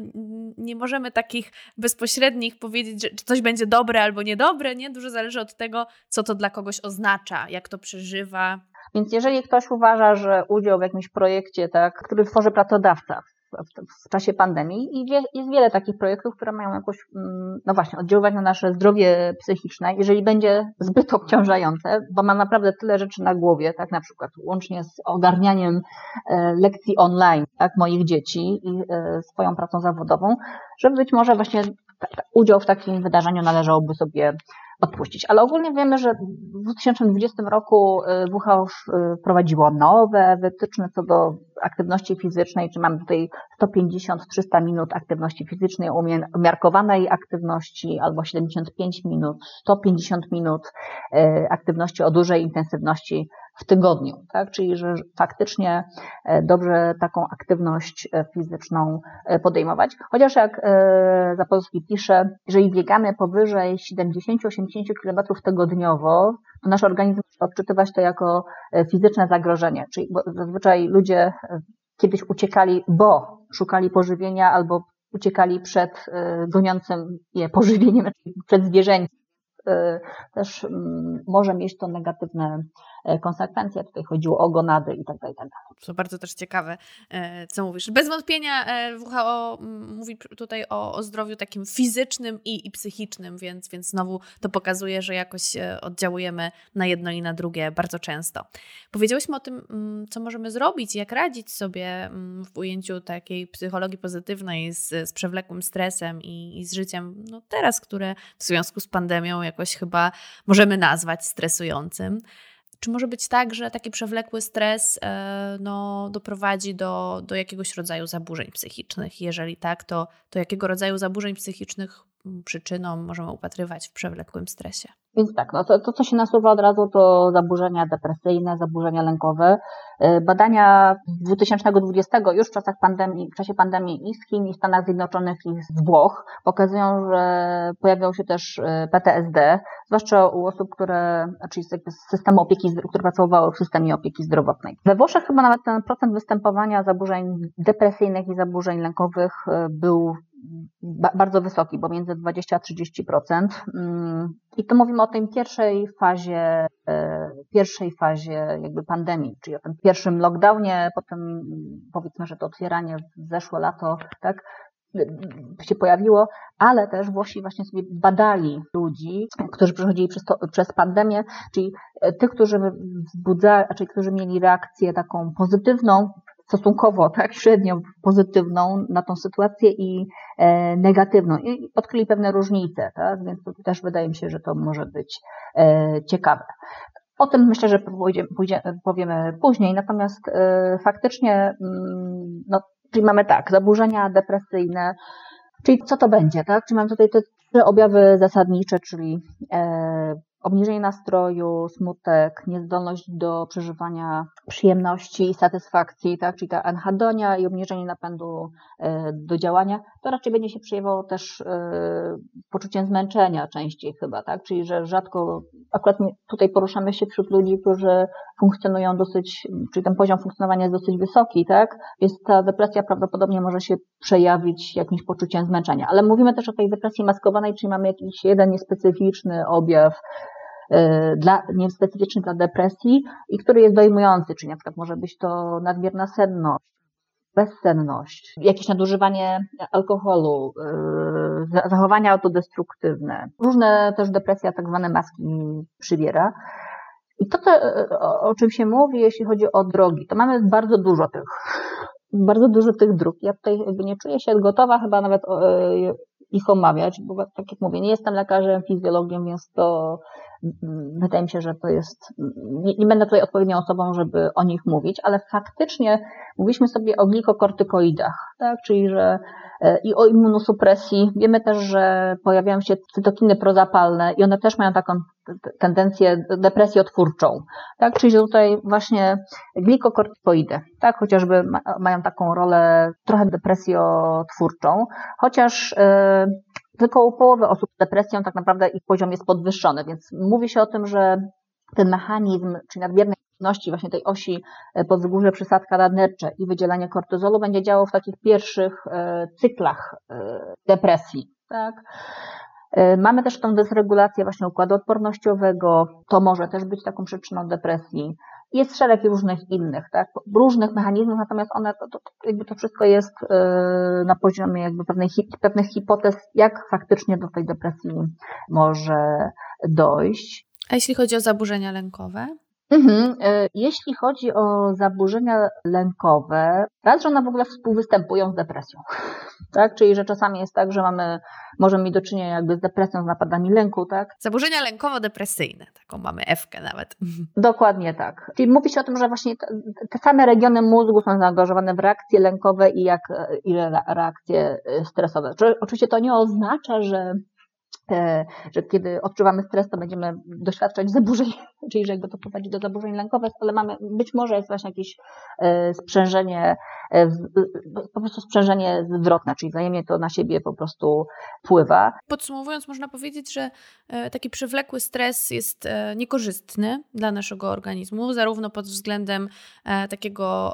nie możemy takich bezpośrednich powiedzieć, że coś będzie dobre albo niedobre, nie? Dużo zależy od tego, co to dla kogoś oznacza, jak to przeżywa. Więc jeżeli ktoś uważa, że udział w jakimś projekcie, tak, który tworzy pracodawca w, w czasie pandemii i wie, jest wiele takich projektów, które mają jakoś, mm, no właśnie, oddziaływać na nasze zdrowie psychiczne, jeżeli będzie zbyt obciążające, bo mam naprawdę tyle rzeczy na głowie, tak na przykład łącznie z ogarnianiem e, lekcji online, tak, moich dzieci i e, swoją pracą zawodową, że być może właśnie udział w takim wydarzeniu należałoby sobie odpuścić. Ale ogólnie wiemy, że w 2020 roku y, WHO y, wprowadziło nowe wytyczne co do aktywności fizycznej, czy mamy tutaj 150-300 minut aktywności fizycznej, umiarkowanej aktywności, albo 75 minut, 150 minut y, aktywności o dużej intensywności w tygodniu, tak? Czyli, że faktycznie e, dobrze taką aktywność e, fizyczną e, podejmować. Chociaż jak Zapolski pisze, jeżeli biegamy powyżej 70-80 km tygodniowo, to nasz organizm odczytywać to jako fizyczne zagrożenie. Czyli zazwyczaj ludzie kiedyś uciekali, bo szukali pożywienia albo uciekali przed goniącym je pożywieniem, *laughs* przed zwierzęciem. Też mm, może mieć to negatywne E, konsekwencje. Tutaj chodziło o gonady tak tak dalej. To bardzo też ciekawe, e, co mówisz. Bez wątpienia e, WHO mówi tutaj o, o zdrowiu takim fizycznym i, i psychicznym, więc, więc znowu to pokazuje, że jakoś oddziałujemy na jedno i na drugie bardzo często. Powiedziałyśmy o tym, co możemy zrobić, jak radzić sobie w ujęciu takiej psychologii pozytywnej z, z przewlekłym stresem i, i z życiem no teraz, które w związku z pandemią jakoś chyba możemy nazwać stresującym. Czy może być tak, że taki przewlekły stres e, no, doprowadzi do, do jakiegoś rodzaju zaburzeń psychicznych? Jeżeli tak, to, to jakiego rodzaju zaburzeń psychicznych przyczyną możemy upatrywać w przewlekłym stresie? Więc tak, no to, to co się nasuwa od razu to zaburzenia depresyjne, zaburzenia lękowe. E, badania 2020 już w czasach pandemii, w czasie pandemii i z Chin, i w Stanach Zjednoczonych, i z Włoch pokazują, że pojawiał się też e, PTSD, zwłaszcza u osób, które, czyli z systemu opieki, które pracowały w systemie opieki zdrowotnej. We Włoszech chyba nawet ten procent występowania zaburzeń depresyjnych i zaburzeń lękowych e, był bardzo wysoki, bo między 20 a 30%. Mm, I to mówimy o tej pierwszej fazie, e, pierwszej fazie jakby pandemii, czyli o tym pierwszym lockdownie, potem powiedzmy, że to otwieranie w zeszłe lato, tak, się pojawiło, ale też Włosi właśnie sobie badali ludzi, którzy przechodzili przez, to, przez pandemię, czyli tych, którzy wzbudzali, czyli którzy mieli reakcję taką pozytywną stosunkowo tak średnio pozytywną na tą sytuację i e, negatywną i odkryli pewne różnice, tak? więc to też wydaje mi się, że to może być e, ciekawe. O tym myślę, że powiemy później, natomiast e, faktycznie, mm, no, czyli mamy tak, zaburzenia depresyjne, czyli co to będzie, tak? Czyli mamy tutaj te trzy objawy zasadnicze, czyli obniżenie nastroju, smutek, niezdolność do przeżywania przyjemności i satysfakcji, tak, czyli ta anhedonia i obniżenie napędu e, do działania, to raczej będzie się przejawiało też e, poczuciem zmęczenia częściej chyba, tak, czyli że rzadko, akurat tutaj poruszamy się wśród ludzi, którzy funkcjonują dosyć, czyli ten poziom funkcjonowania jest dosyć wysoki, tak, więc ta depresja prawdopodobnie może się przejawić jakimś poczuciem zmęczenia, ale mówimy też o tej depresji maskowanej, czyli mamy jakiś jeden niespecyficzny objaw, dla, nie specyficzny dla depresji i który jest dojmujący, czyli na przykład może być to nadmierna senność, bezsenność, jakieś nadużywanie alkoholu, e, zachowania autodestruktywne. Różne też depresja, tak zwane maski przybiera. I to, o czym się mówi, jeśli chodzi o drogi, to mamy bardzo dużo tych, bardzo dużo tych dróg. Ja tutaj nie czuję się gotowa chyba nawet e, ich omawiać, bo tak jak mówię, nie jestem lekarzem, fizjologiem, więc to wydaje mi się, że to jest, nie, nie, będę tutaj odpowiednią osobą, żeby o nich mówić, ale faktycznie mówiliśmy sobie o glikokortykoidach, tak, czyli że e, i o immunosupresji. Wiemy też, że pojawiają się cytokiny prozapalne i one też mają taką tendencję depresjotwórczą, tak, czyli że tutaj właśnie glikokortykoidy, tak, chociażby mają taką rolę trochę depresjotwórczą, chociaż yy, tylko u połowy osób z depresją tak naprawdę ich poziom jest podwyższony, więc mówi się o tym, że ten mechanizm, czyli nadmiernej aktywności właśnie tej osi e, podwzgórze przysadka nadnercze i wydzielanie kortyzolu będzie działał w takich pierwszych e, cyklach e, depresji. Tak? Mamy też tą dysregulację właśnie układu odpornościowego, to może też być taką przyczyną depresji. Jest szereg różnych innych, tak, różnych mechanizmów, natomiast one, to, to, jakby to wszystko jest yy, na poziomie jakby pewnej, pewnych hipotez, jak faktycznie do tej depresji może dojść. A jeśli chodzi o zaburzenia lękowe? Mhm. E, jeśli chodzi o zaburzenia lękowe, raz, że one w ogóle współwystępują z depresją. *laughs* Tak? Czyli, że czasami jest tak, że mamy, możemy mieć do czynienia jakby z depresją, z napadami lęku, tak? Zaburzenia lękowo-depresyjne, taką mamy Ewkę nawet. *laughs* Dokładnie tak. Czyli mówi się o tym, że właśnie te, same regiony mózgu są zaangażowane w reakcje lękowe i jak i reakcje stresowe. Oczywiście to nie oznacza, że że kiedy odczuwamy stres, to będziemy doświadczać zaburzeń, *laughs* czyli że jakby to prowadzi do zaburzeń lękowych, ale mamy, być może jest właśnie jakieś e, sprzężenie, e, po prostu sprzężenie zwrotne, czyli wzajemnie to na siebie po prostu wpływa. Podsumowując, można powiedzieć, że taki przewlekły stres jest niekorzystny dla naszego organizmu, zarówno pod względem takiego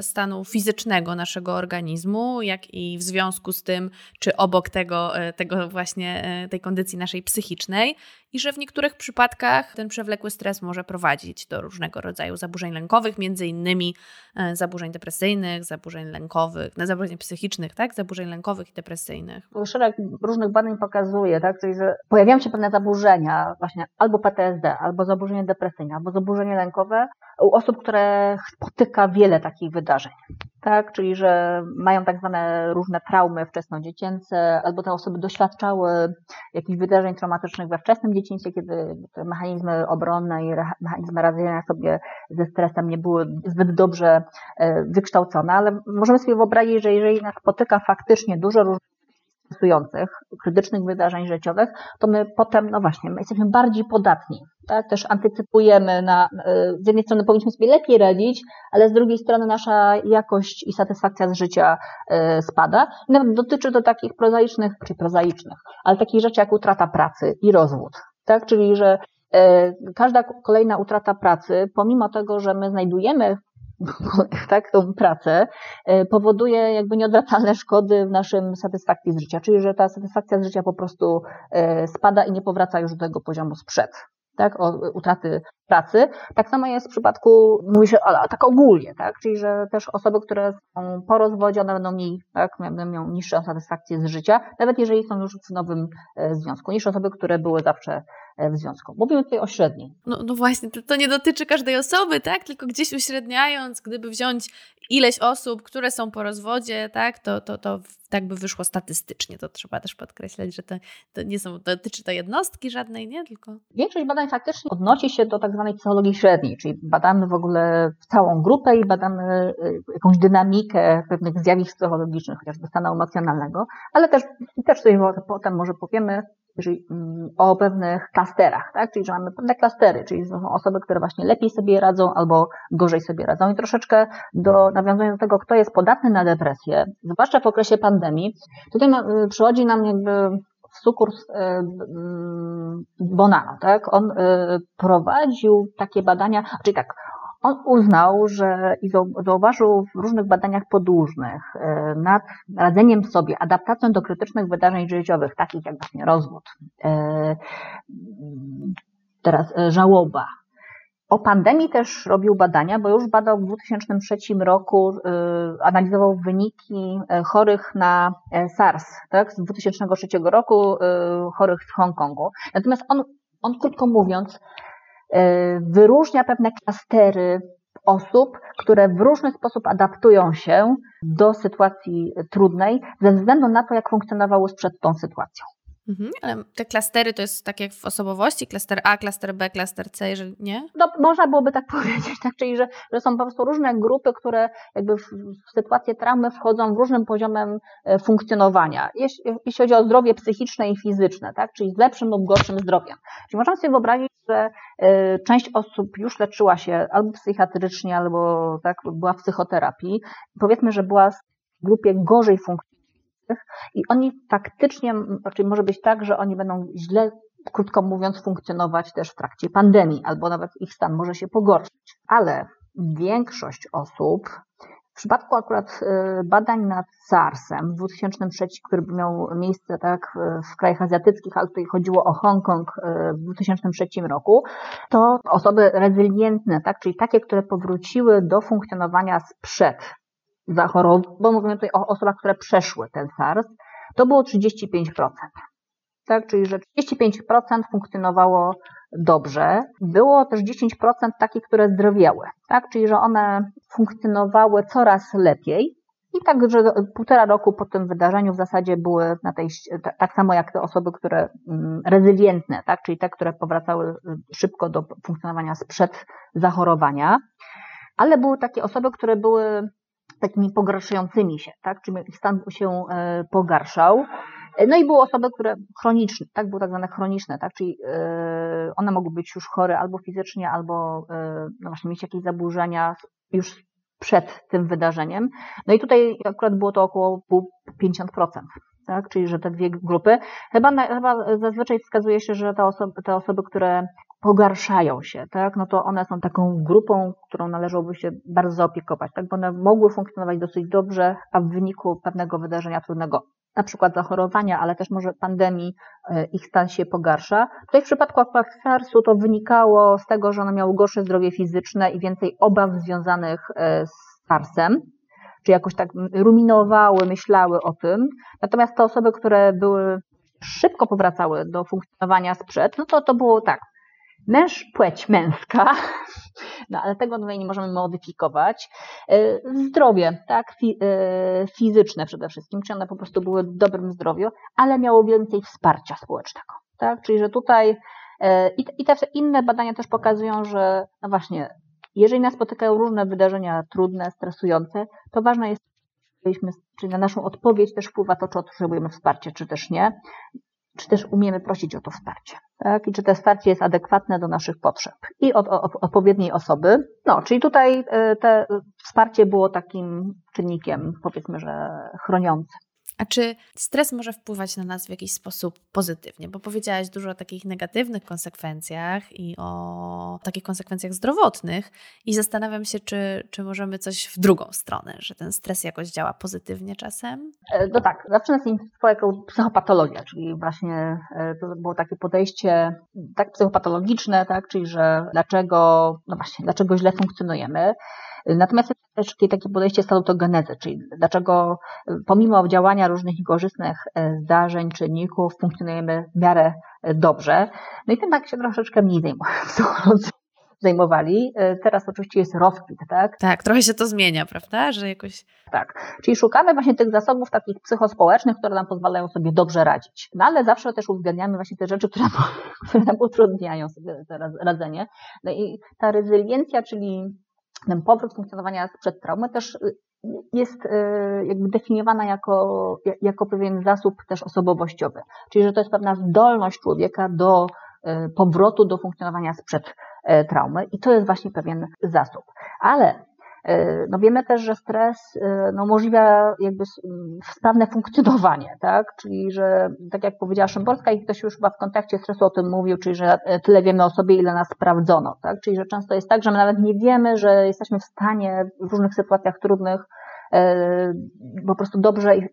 stanu fizycznego naszego organizmu, jak i w związku z tym, czy obok tego, tego właśnie tej kondycji naszej psychicznej i że w niektórych przypadkach ten przewlekły stres może prowadzić do różnego rodzaju zaburzeń lękowych, między innymi e, zaburzeń depresyjnych, zaburzeń lękowych, no, zaburzeń psychicznych, tak? Zaburzeń lękowych i depresyjnych. Szereg różnych badań pokazuje, tak? Czyli, że pojawiają się pewne zaburzenia, właśnie albo PTSD, albo zaburzenie depresyjne, albo zaburzenie lękowe u osób, które spotyka wiele takich wydarzeń tak? Czyli, że mają tak zwane różne traumy wczesnodziecięce, albo te osoby doświadczały jakichś wydarzeń traumatycznych we wczesnym dzieciństwie, kiedy te mechanizmy obronne i mechanizmy radzenia sobie ze stresem nie były zbyt dobrze e, wykształcone, ale możemy sobie wyobrazić, że jeżeli nas spotyka faktycznie dużo różnych stresujących, krytycznych wydarzeń życiowych, to my potem, no właśnie, my jesteśmy bardziej podatni. Tak? Też antycypujemy na, e, z jednej strony powinniśmy sobie lepiej radzić, ale z drugiej strony nasza jakość i satysfakcja z życia e, spada. Nawet dotyczy to takich prozaicznych, czy prozaicznych, ale takich rzeczy jak utrata pracy i rozwód. Tak? Czyli, że e, każda kolejna utrata pracy, pomimo tego, że my znajdujemy *laughs* tak, tą pracę, e, powoduje jakby nieodwracalne szkody w naszym satysfakcji z życia, czyli że ta satysfakcja z życia po prostu e, spada i nie powraca już do tego poziomu sprzed tak, o utraty pracy. Tak samo jest w przypadku, mówi się, ale tak ogólnie, tak, czyli że też osoby, które są po rozwodzie, one będą mniej, tak, będą miały niższą satysfakcję z życia, nawet jeżeli są już w nowym e, związku, niż osoby, które były zawsze e, w związku. Mówimy tutaj o średniej. No, no właśnie, to, to nie dotyczy każdej osoby, tak, tylko gdzieś uśredniając, gdyby wziąć ileś osób, które są po rozwodzie, tak, to, to, to tak by wyszło statystycznie. To trzeba też podkreślać, że to, to nie są, dotyczy to jednostki żadnej, nie? Tylko. Większość badań faktycznie odnosi się do tak zwanej psychologii średniej, czyli badamy w ogóle całą grupę i badamy y, jakąś dynamikę pewnych zjawisk psychologicznych, chociażby stanu emocjonalnego, ale też, też sobie potem może powiemy, czyli mm, o pewnych klasterach, tak? czyli że mamy pewne klastery, czyli są osoby, które właśnie lepiej sobie radzą albo gorzej sobie radzą i troszeczkę do, nawiązując do tego, kto jest podatny na depresję, zwłaszcza w okresie pandemii, tutaj y, przychodzi nam jakby Sukurs mm, Bonano, tak? On y, prowadził takie badania, czyli tak, on uznał, że i zauważył w różnych badaniach podłużnych e, nad radzeniem sobie, adaptacją do krytycznych wydarzeń życiowych, takich jak właśnie rozwód, e, teraz e, żałoba. O pandemii też robił badania, bo już badał w 2003 roku, analizował wyniki chorych na SARS, tak, z 2003 roku, chorych w Hongkongu. Natomiast on, on krótko mówiąc, E, wyróżnia pewne klastery osób, które w różny sposób adaptują się do sytuacji trudnej, ze względu na to, jak funkcjonowały przed tą sytuacją. Mhm, ale te klastery to jest tak jak w osobowości, klaster A, klaster B, klaster C, jeżeli nie? No, można byłoby tak *laughs* powiedzieć, tak? czyli że, że są po prostu różne grupy, które jakby w, w sytuację traumy wchodzą w różnym poziomem e, funkcjonowania, jeśli, jeśli chodzi o zdrowie psychiczne i fizyczne, tak? czyli z lepszym lub gorszym zdrowiem. Czyli można sobie wyobrazić, że y, część osób już leczyła się albo psychiatrycznie, albo tak, była w psychoterapii. Powiedzmy, że była w grupie gorzej funkcjonującej i oni faktycznie, czyli może być tak, że oni będą źle, krótko mówiąc, funkcjonować też w trakcie pandemii, albo nawet ich stan może się pogorszyć. Ale większość osób, w przypadku akurat y, badań nad SARS-em w 2003, który miał miejsce tak w krajach azjatyckich, ale tutaj chodziło o Hongkong y, w 2003 roku, to osoby rezylientne, tak, czyli takie, które powróciły do funkcjonowania sprzed zachorowań, bo mówimy tutaj o osobach, które przeszły ten SARS, to było 35%. Tak, czyli że 35% funkcjonowało dobrze. Było też 10% takich, które zdrowiały, tak, czyli że one funkcjonowały coraz lepiej. I tak, że półtora roku po tym wydarzeniu w zasadzie były na tej, tak samo jak te osoby, które mm, rezylientne, tak, czyli te, które powracały y, szybko do funkcjonowania sprzed zachorowania, ale były takie osoby, które były takimi pogarszającymi się, tak? Czyli stan się e, pogarszał. E, no i były osoby, które chroniczne, tak, były tak zwane chroniczne, tak, czyli e, one mogły być już chore albo fizycznie, albo no właśnie mieć jakieś zaburzenia już przed tym wydarzeniem. No i tutaj akurat było to około 50%. Tak, czyli że te dwie grupy. Chyba, chyba zazwyczaj wskazuje się, że te osoby, te osoby, które pogarszają się, tak, no to one są taką grupą, którą należałoby się bardzo zaopiekować, tak, bo one mogły funkcjonować dosyć dobrze, a w wyniku pewnego wydarzenia trudnego, na przykład zachorowania, ale też może pandemii, e, ich stan się pogarsza. Tutaj w przypadku SARS-u to wynikało z tego, że one miały gorsze zdrowie fizyczne i więcej obaw związanych e, z SARS-em, czy jakoś tak ruminowały, myślały o tym. Natomiast te osoby, które były szybko powracały do funkcjonowania sprzed, no to to było tak, Męż, płeć męska, no ale tego tutaj nie możemy modyfikować. E, zdrowie, tak, e, fizyczne przede wszystkim, czy one po prostu były w dobrym zdrowiu, ale miało więcej wsparcia społecznego, tak, czyli że tutaj e, i te inne badania też pokazują, że no właśnie, jeżeli nas spotykają różne wydarzenia trudne, stresujące, to ważne jest czyli na naszą odpowiedź też wpływa to, czy potrzebujemy wsparcia, czy też nie, czy też umiemy prosić o to wsparcie. Tak? I czy to wsparcie jest adekwatne do naszych potrzeb i od, od odpowiedniej osoby. No, czyli tutaj e, te wsparcie było takim czynnikiem, powiedzmy, że chroniącym. A czy stres może wpływać na nas w jakiś sposób pozytywnie? Bo powiedziałaś dużo o takich negatywnych konsekwencjach i o takich konsekwencjach zdrowotnych, i zastanawiam się, czy, czy możemy coś w drugą stronę, że ten stres jakoś działa pozytywnie czasem? E, no tak, zawsze nas interesowała jako psychopatologia, czyli właśnie e, to było takie podejście tak psychopatologiczne, tak, czyli że dlaczego, no właśnie, dlaczego źle funkcjonujemy. Natomiast też takie podejście salutogenezy, czyli dlaczego pomimo działania różnych niekorzystnych e, zdarzeń, czynników funkcjonujemy w miarę e, dobrze. No i tym tak się troszeczkę mniej psycholodzy *laughs* zajmowali. E, teraz oczywiście jest rozkwit, tak? Tak, trochę się to zmienia, prawda? Że jakoś. Tak. Czyli szukamy właśnie tych zasobów takich psychospołecznych, które nam pozwalają sobie dobrze radzić. No ale zawsze też uwzględniamy właśnie te rzeczy, które, *laughs* które nam utrudniają sobie radzenie. No i ta rezyliencja, czyli ten powrót funkcjonowania sprzed traumy też y, jest y, jakby definiowana jako, jako pewien zasób też osobowościowy. Czyli, że to jest pewna zdolność człowieka do y, powrotu do funkcjonowania sprzed traumy i to jest właśnie pewien zasób. Ale E, no wiemy też, że stres e, no, umożliwia jakby sprawne funkcjonowanie, tak? Czyli, że tak jak powiedziała Szymborska i ktoś już chyba w kontekście stresu o tym mówił, czyli, że e, tyle wiemy o sobie, ile nas sprawdzono, tak? Czyli, że często jest tak, że my nawet nie wiemy, że jesteśmy w stanie w różnych sytuacjach trudnych po prostu dobrze i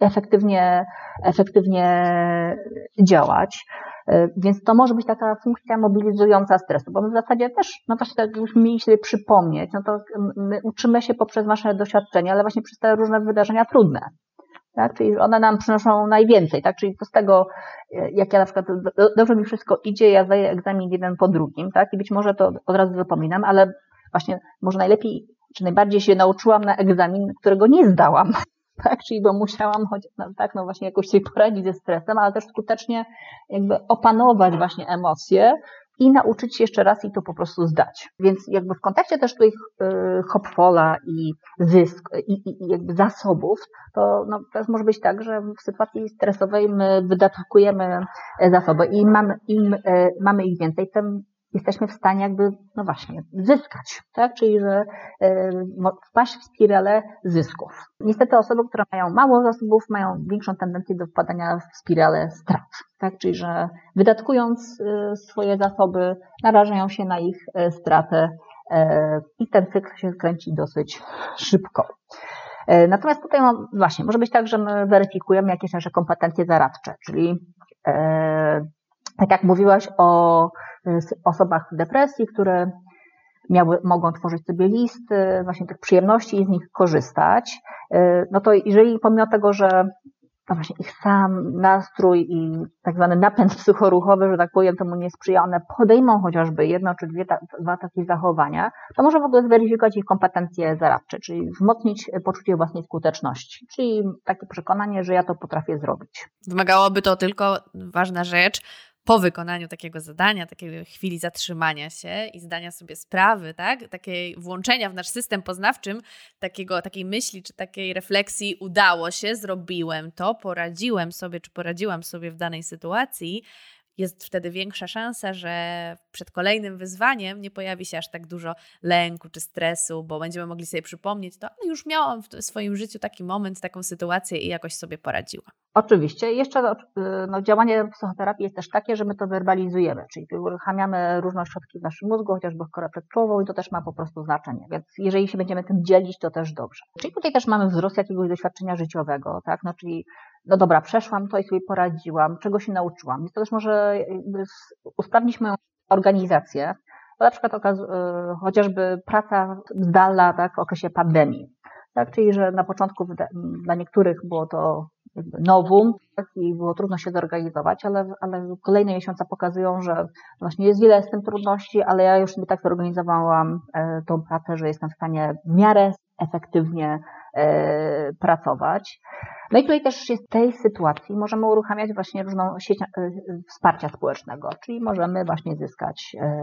efektywnie, efektywnie działać. E, więc to może być taka funkcja mobilizująca stresu, bo my w zasadzie też, no właśnie tak jakbyśmy mieli sobie przypomnieć, no to my uczymy się poprzez nasze doświadczenia, ale właśnie przez te różne wydarzenia trudne. Tak? Czyli one nam przynoszą najwięcej, tak? Czyli z tego, e, jak ja na przykład dobrze mi wszystko idzie, ja zdaję egzamin jeden po drugim, tak? I być może to od razu wypominam, ale właśnie może najlepiej, czy najbardziej się nauczyłam na egzamin, którego nie zdałam tak? Czyli bo musiałam choć, no, tak, no właśnie jakoś sobie poradzić ze stresem, ale też skutecznie jakby opanować właśnie emocje i nauczyć się jeszcze raz i to po prostu zdać. Więc jakby w kontekście też tych y, hopfola i zysk i, i, i jakby zasobów, to no, też może być tak, że w sytuacji stresowej my wydatkujemy zasoby i mamy, im, y, mamy ich więcej, tym jesteśmy w stanie jakby, no właśnie, zyskać, tak? Czyli, że e, wpaść w spiralę zysków. Niestety osoby, które mają mało zasobów, mają większą tendencję do wpadania w spiralę strat, tak? Czyli, że wydatkując e, swoje zasoby, narażają się na ich e, stratę i ten cykl się kręci dosyć szybko. Natomiast tutaj no, właśnie, może być tak, że my weryfikujemy jakieś nasze kompetencje zaradcze, czyli tak jak mówiłaś o osobach w depresji, które miały, mogą tworzyć sobie listy właśnie tych przyjemności i z nich korzystać, y, no to jeżeli pomimo tego, że no właśnie ich sam nastrój i tak zwany napęd psychoruchowy, że tak powiem, temu nie sprzyja, one podejmą chociażby jedno czy dwie, dwa takie zachowania, to może w ogóle zweryfikować ich kompetencje zaradcze, czyli wzmocnić poczucie własnej skuteczności, czyli takie przekonanie, że ja to potrafię zrobić. Wymagałoby to tylko, ważna rzecz, po wykonaniu takiego zadania, takiej chwili zatrzymania się i zdania sobie sprawy, tak? takiej włączenia w nasz system poznawczym takiego, takiej myśli czy takiej refleksji, udało się, zrobiłem to, poradziłem sobie czy poradziłam sobie w danej sytuacji, jest wtedy większa szansa, że przed kolejnym wyzwaniem nie pojawi się aż tak dużo lęku czy stresu, bo będziemy mogli sobie przypomnieć to, już miałam w swoim życiu taki moment, taką sytuację i jakoś sobie poradziłam. Oczywiście. Jeszcze no, no, działanie psychoterapii jest też takie, że my to werbalizujemy, czyli uruchamiamy różne ośrodki w naszym mózgu, chociażby korę przedczołową i to też ma po prostu znaczenie. Więc jeżeli się będziemy tym dzielić, to też dobrze. Czyli tutaj też mamy wzrost jakiegoś doświadczenia życiowego, tak? No, czyli no dobra, przeszłam to i sobie poradziłam, czego się nauczyłam. Więc to też może usprawnić moją organizację. Bo na przykład y, chociażby praca zdalna tak, w okresie pandemii. Tak, czyli że na początku dla niektórych było to nowum tak, i było trudno się zorganizować, ale, ale kolejne miesiące pokazują, że właśnie jest wiele z tym trudności, ale ja już sobie tak zorganizowałam e, tą pracę, że jestem w stanie w miarę efektywnie e, pracować. No i tutaj też jest w tej sytuacji możemy uruchamiać właśnie różną sieć e, wsparcia społecznego, czyli możemy właśnie zyskać, e,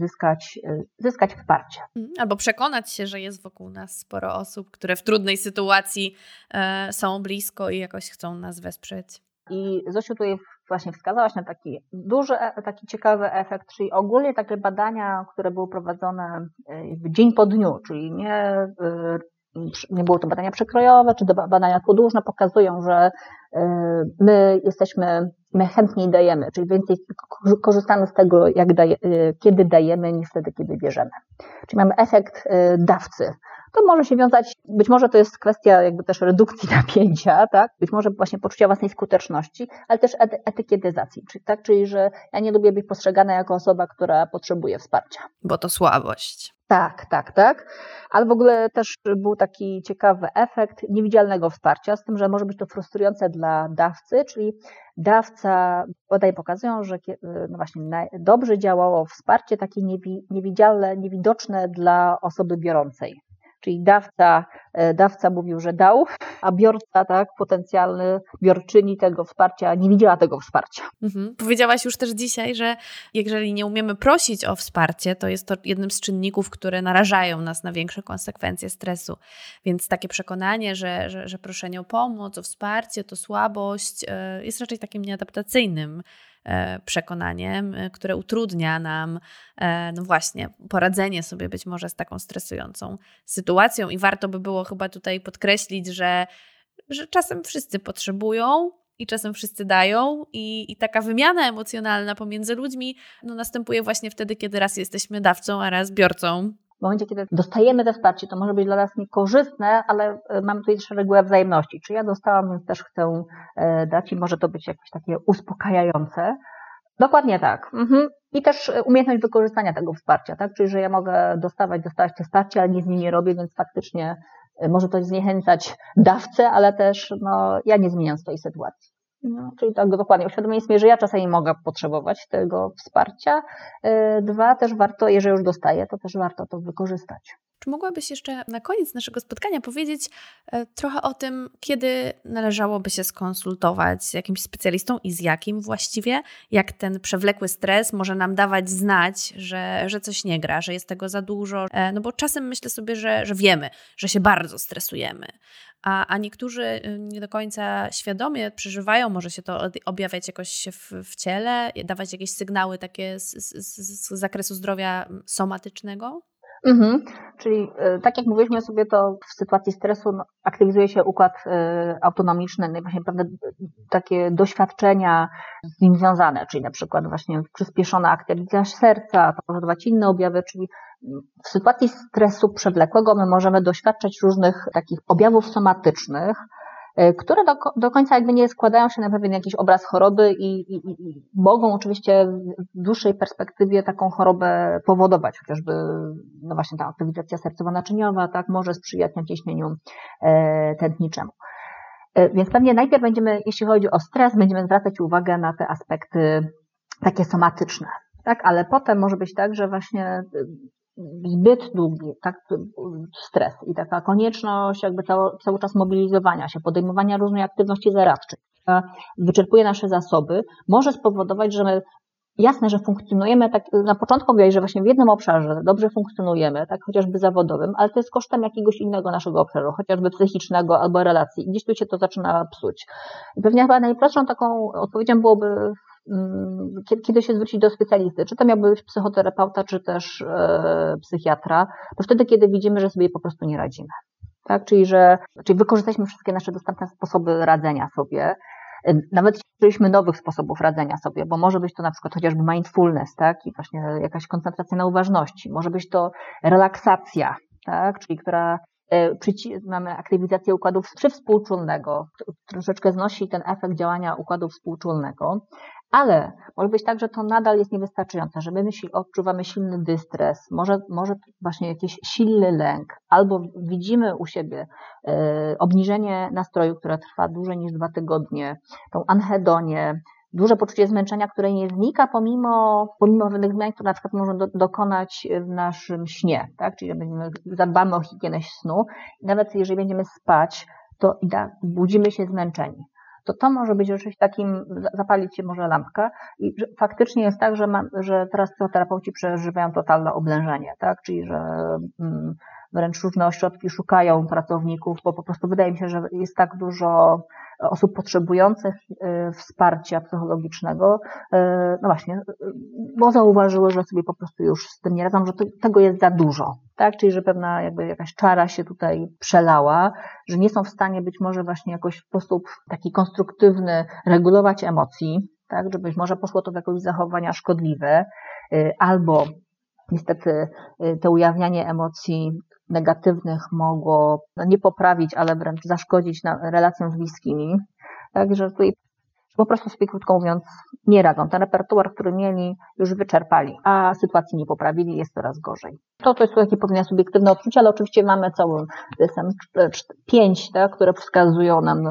zyskać, e, zyskać wsparcie. Mhm. Albo przekonać się, że jest wokół nas sporo osób, które w trudnej sytuacji są blisko i jakoś chcą nas wesprzeć. I Zosiu tutaj właśnie wskazałaś na taki duży, taki ciekawy efekt, czyli ogólnie takie badania, które były prowadzone dzień po dniu, czyli nie nie było to badania przekrojowe, czy badania podłużne, pokazują, że y, my jesteśmy, my chętniej dajemy, czyli więcej korzystamy z tego, jak daje, y, kiedy dajemy, niż wtedy, kiedy bierzemy. Czyli mamy efekt y, dawcy. To może się wiązać, być może to jest kwestia jakby też redukcji *laughs* napięcia, tak? Być może właśnie poczucia własnej skuteczności, ale też etykietyzacji, czyli tak, czyli że ja nie lubię być postrzegana jako osoba, która potrzebuje wsparcia. Bo to słabość. Tak, tak, tak. Ale w ogóle też był taki ciekawy efekt niewidzialnego wsparcia, z tym, że może być to frustrujące dla dawcy, czyli dawca, bodaj pokazują, że no właśnie dobrze działało wsparcie takie niewidzialne, niewidoczne dla osoby biorącej czyli dawca, e, dawca mówił, że dał, a biorca, tak, potencjalny biorczyni tego wsparcia nie widziała tego wsparcia. Mhm. Powiedziałaś już też dzisiaj, że jeżeli nie umiemy prosić o wsparcie, to jest to jednym z czynników, które narażają nas na większe konsekwencje stresu. Więc takie przekonanie, że, że, że proszenie o pomoc, o wsparcie to słabość, e, jest raczej takim nieadaptacyjnym przekonaniem, e, które utrudnia nam, e, no właśnie, poradzenie sobie być może z taką stresującą sytuacją. I warto by było chyba tutaj podkreślić, że, że czasem wszyscy potrzebują i czasem wszyscy dają, i, i taka wymiana emocjonalna pomiędzy ludźmi no, następuje właśnie wtedy, kiedy raz jesteśmy dawcą, a raz biorcą w momencie, kiedy dostajemy te wsparcie, to może być dla nas niekorzystne, ale mamy tutaj też regułę wzajemności. Czy ja dostałam, więc też chcę e, dać i może to być jakieś takie uspokajające. Dokładnie tak. Mhm. I też umiejętność wykorzystania tego wsparcia, tak? Czyli, że ja mogę dostawać, dostawać te wsparcie, ale nic z nim nie robię, więc faktycznie e, może to zniechęcać dawcę, ale też no, ja nie zmieniam swojej sytuacji. No, czyli tak dokładnie, uświadomienie sobie, że ja czasami mogę potrzebować tego wsparcia. E, dwa, też warto, jeżeli już dostaję, to też warto to wykorzystać. Czy mogłabyś jeszcze na koniec naszego spotkania powiedzieć e, trochę o tym, kiedy należałoby się skonsultować z jakimś specjalistą i z jakim właściwie? Jak ten przewlekły stres może nam dawać znać, że, że coś nie gra, że jest tego za dużo? E, no bo czasem myślę sobie, że, że wiemy, że się bardzo stresujemy, a, a niektórzy y, nie do końca świadomie przeżywają, może się to objawiać jakoś w, w ciele, dawać jakieś sygnały takie z, z, z zakresu zdrowia somatycznego? Mhm. Czyli y, tak jak mówiliśmy sobie, to w sytuacji stresu no, aktywizuje się układ y, autonomiczny, no i właśnie pewne takie doświadczenia z nim związane, czyli na przykład właśnie przyspieszona aktywizacja serca, to może dawać inne objawy, czyli w sytuacji stresu przewlekłego my możemy doświadczać różnych takich objawów somatycznych, e, które do, do końca jakby nie składają się na pewien jakiś obraz choroby i, i, i, mogą oczywiście w dłuższej perspektywie taką chorobę powodować, chociażby no właśnie ta aktywizacja sercowo-naczyniowa, tak, może sprzyjać naciśnieniu e, tętniczemu. E, więc pewnie najpierw będziemy, jeśli chodzi o stres, będziemy zwracać uwagę na te aspekty takie somatyczne, tak, ale potem może być tak, że właśnie zbyt długi tak, stres i taka konieczność jakby cały, cały czas mobilizowania się, podejmowania różnej aktywności zaradczej, która wyczerpuje nasze zasoby, może spowodować, że my Jasne, że funkcjonujemy tak, na początku mówiłeś, że właśnie w jednym obszarze dobrze funkcjonujemy, tak chociażby zawodowym, ale to jest kosztem jakiegoś innego naszego obszaru, chociażby psychicznego albo relacji. I gdzieś tu się to zaczyna psuć. I pewnie chyba najprostszą taką odpowiedzią byłoby kiedy się zwrócić do specjalisty, czy to miałby być psychoterapeuta, czy też e, psychiatra, to wtedy, kiedy widzimy, że sobie po prostu nie radzimy. Tak? Czyli, że czyli wykorzystaliśmy wszystkie nasze dostępne sposoby radzenia sobie, e, nawet użyliśmy nowych sposobów radzenia sobie, bo może być to na przykład chociażby mindfulness, tak? I właśnie jakaś koncentracja na uważności, może być to relaksacja, tak? Czyli która e, mamy aktywizację układu przywspółczulnego, troszeczkę znosi ten efekt działania układu współczulnego, ale może być tak, że to nadal jest niewystarczające, że my odczuwamy silny dystres, może, może właśnie jakiś silny lęk, albo widzimy u siebie e, obniżenie nastroju, które trwa dłużej niż dwa tygodnie, tą anhedonię, duże poczucie zmęczenia, które nie znika pomimo, pomimo pewnych zmian, które na przykład możemy do, dokonać w naszym śnie, tak? Czyli będziemy, zadbamy o higienę snu. Nawet jeżeli będziemy spać to budzimy się zmęczeni to to może być rzeczywiście takim, zapalić się może lampka i faktycznie jest tak, że, ma, że teraz psychoterapeuci przeżywają totalne oblężenie, tak, czyli że mm, wręcz różne ośrodki szukają pracowników, bo po prostu wydaje mi się, że jest tak dużo osób potrzebujących y, wsparcia psychologicznego, y, no właśnie, bo zauważyły, że sobie po prostu już z tym nie radzą, że tego jest za dużo, tak? Czyli, że pewna jakby jakaś czara się tutaj przelała, że nie są w stanie być może właśnie jakoś w sposób taki konstruktywny regulować emocji, tak? Że być może poszło to w jakieś zachowania szkodliwe, y, albo niestety to ujawnianie emocji negatywnych mogło no, nie poprawić, ale wręcz zaszkodzić relacjom z bliskimi. Także tutaj po prostu sobie krótko mówiąc nie radzą. Ten repertuar, który mieli, już wyczerpali, a sytuacji nie poprawili, jest coraz gorzej. To, to jest takie pewnie subiektywne odczucie, ale oczywiście mamy cały DSM 5, tak, które wskazują nam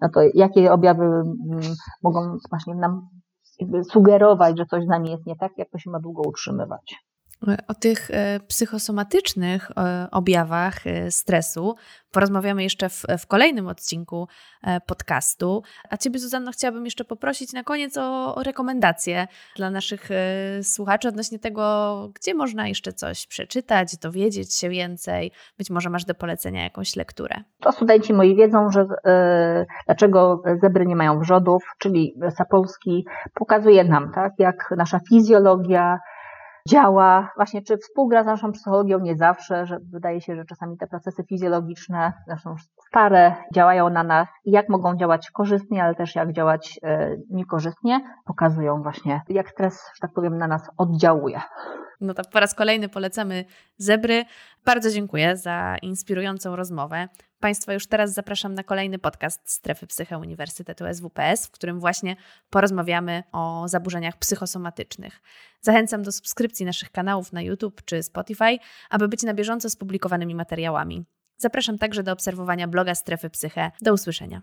na to, jakie objawy mm, mogą właśnie nam sugerować, że coś z nami jest nie tak, jak to się ma długo utrzymywać. O tych e, psychosomatycznych e, objawach e, stresu porozmawiamy jeszcze w, w, kolejnym odcinku podcastu. A Ciebie, Zuzanno, chciałabym jeszcze poprosić na koniec o, o rekomendacje dla naszych słuchaczy odnośnie tego, gdzie można jeszcze coś przeczytać, dowiedzieć się więcej. Być może masz do polecenia jakąś lekturę. To studenci moi wiedzą, że yy, dlaczego zebry nie mają wrzodów, czyli Sapolski pokazuje nam, tak, jak nasza fizjologia, działa, właśnie czy współgra z naszą psychologią, nie zawsze, że wydaje się, że czasami te procesy fizjologiczne, zresztą stare, działają na nas i jak mogą działać korzystnie, ale też jak działać e, niekorzystnie, pokazują właśnie, jak stres, że tak powiem, na nas oddziałuje. No to po raz kolejny polecamy zebry. Bardzo dziękuję za inspirującą rozmowę. Państwa już teraz zapraszam na kolejny podcast Strefy Psyche Uniwersytetu SWPS, w którym właśnie porozmawiamy o zaburzeniach psychosomatycznych. Zachęcam do subskrypcji naszych kanałów na YouTube czy Spotify, aby być na bieżąco z publikowanymi materiałami. Zapraszam także do obserwowania bloga Strefy Psyche. Do usłyszenia.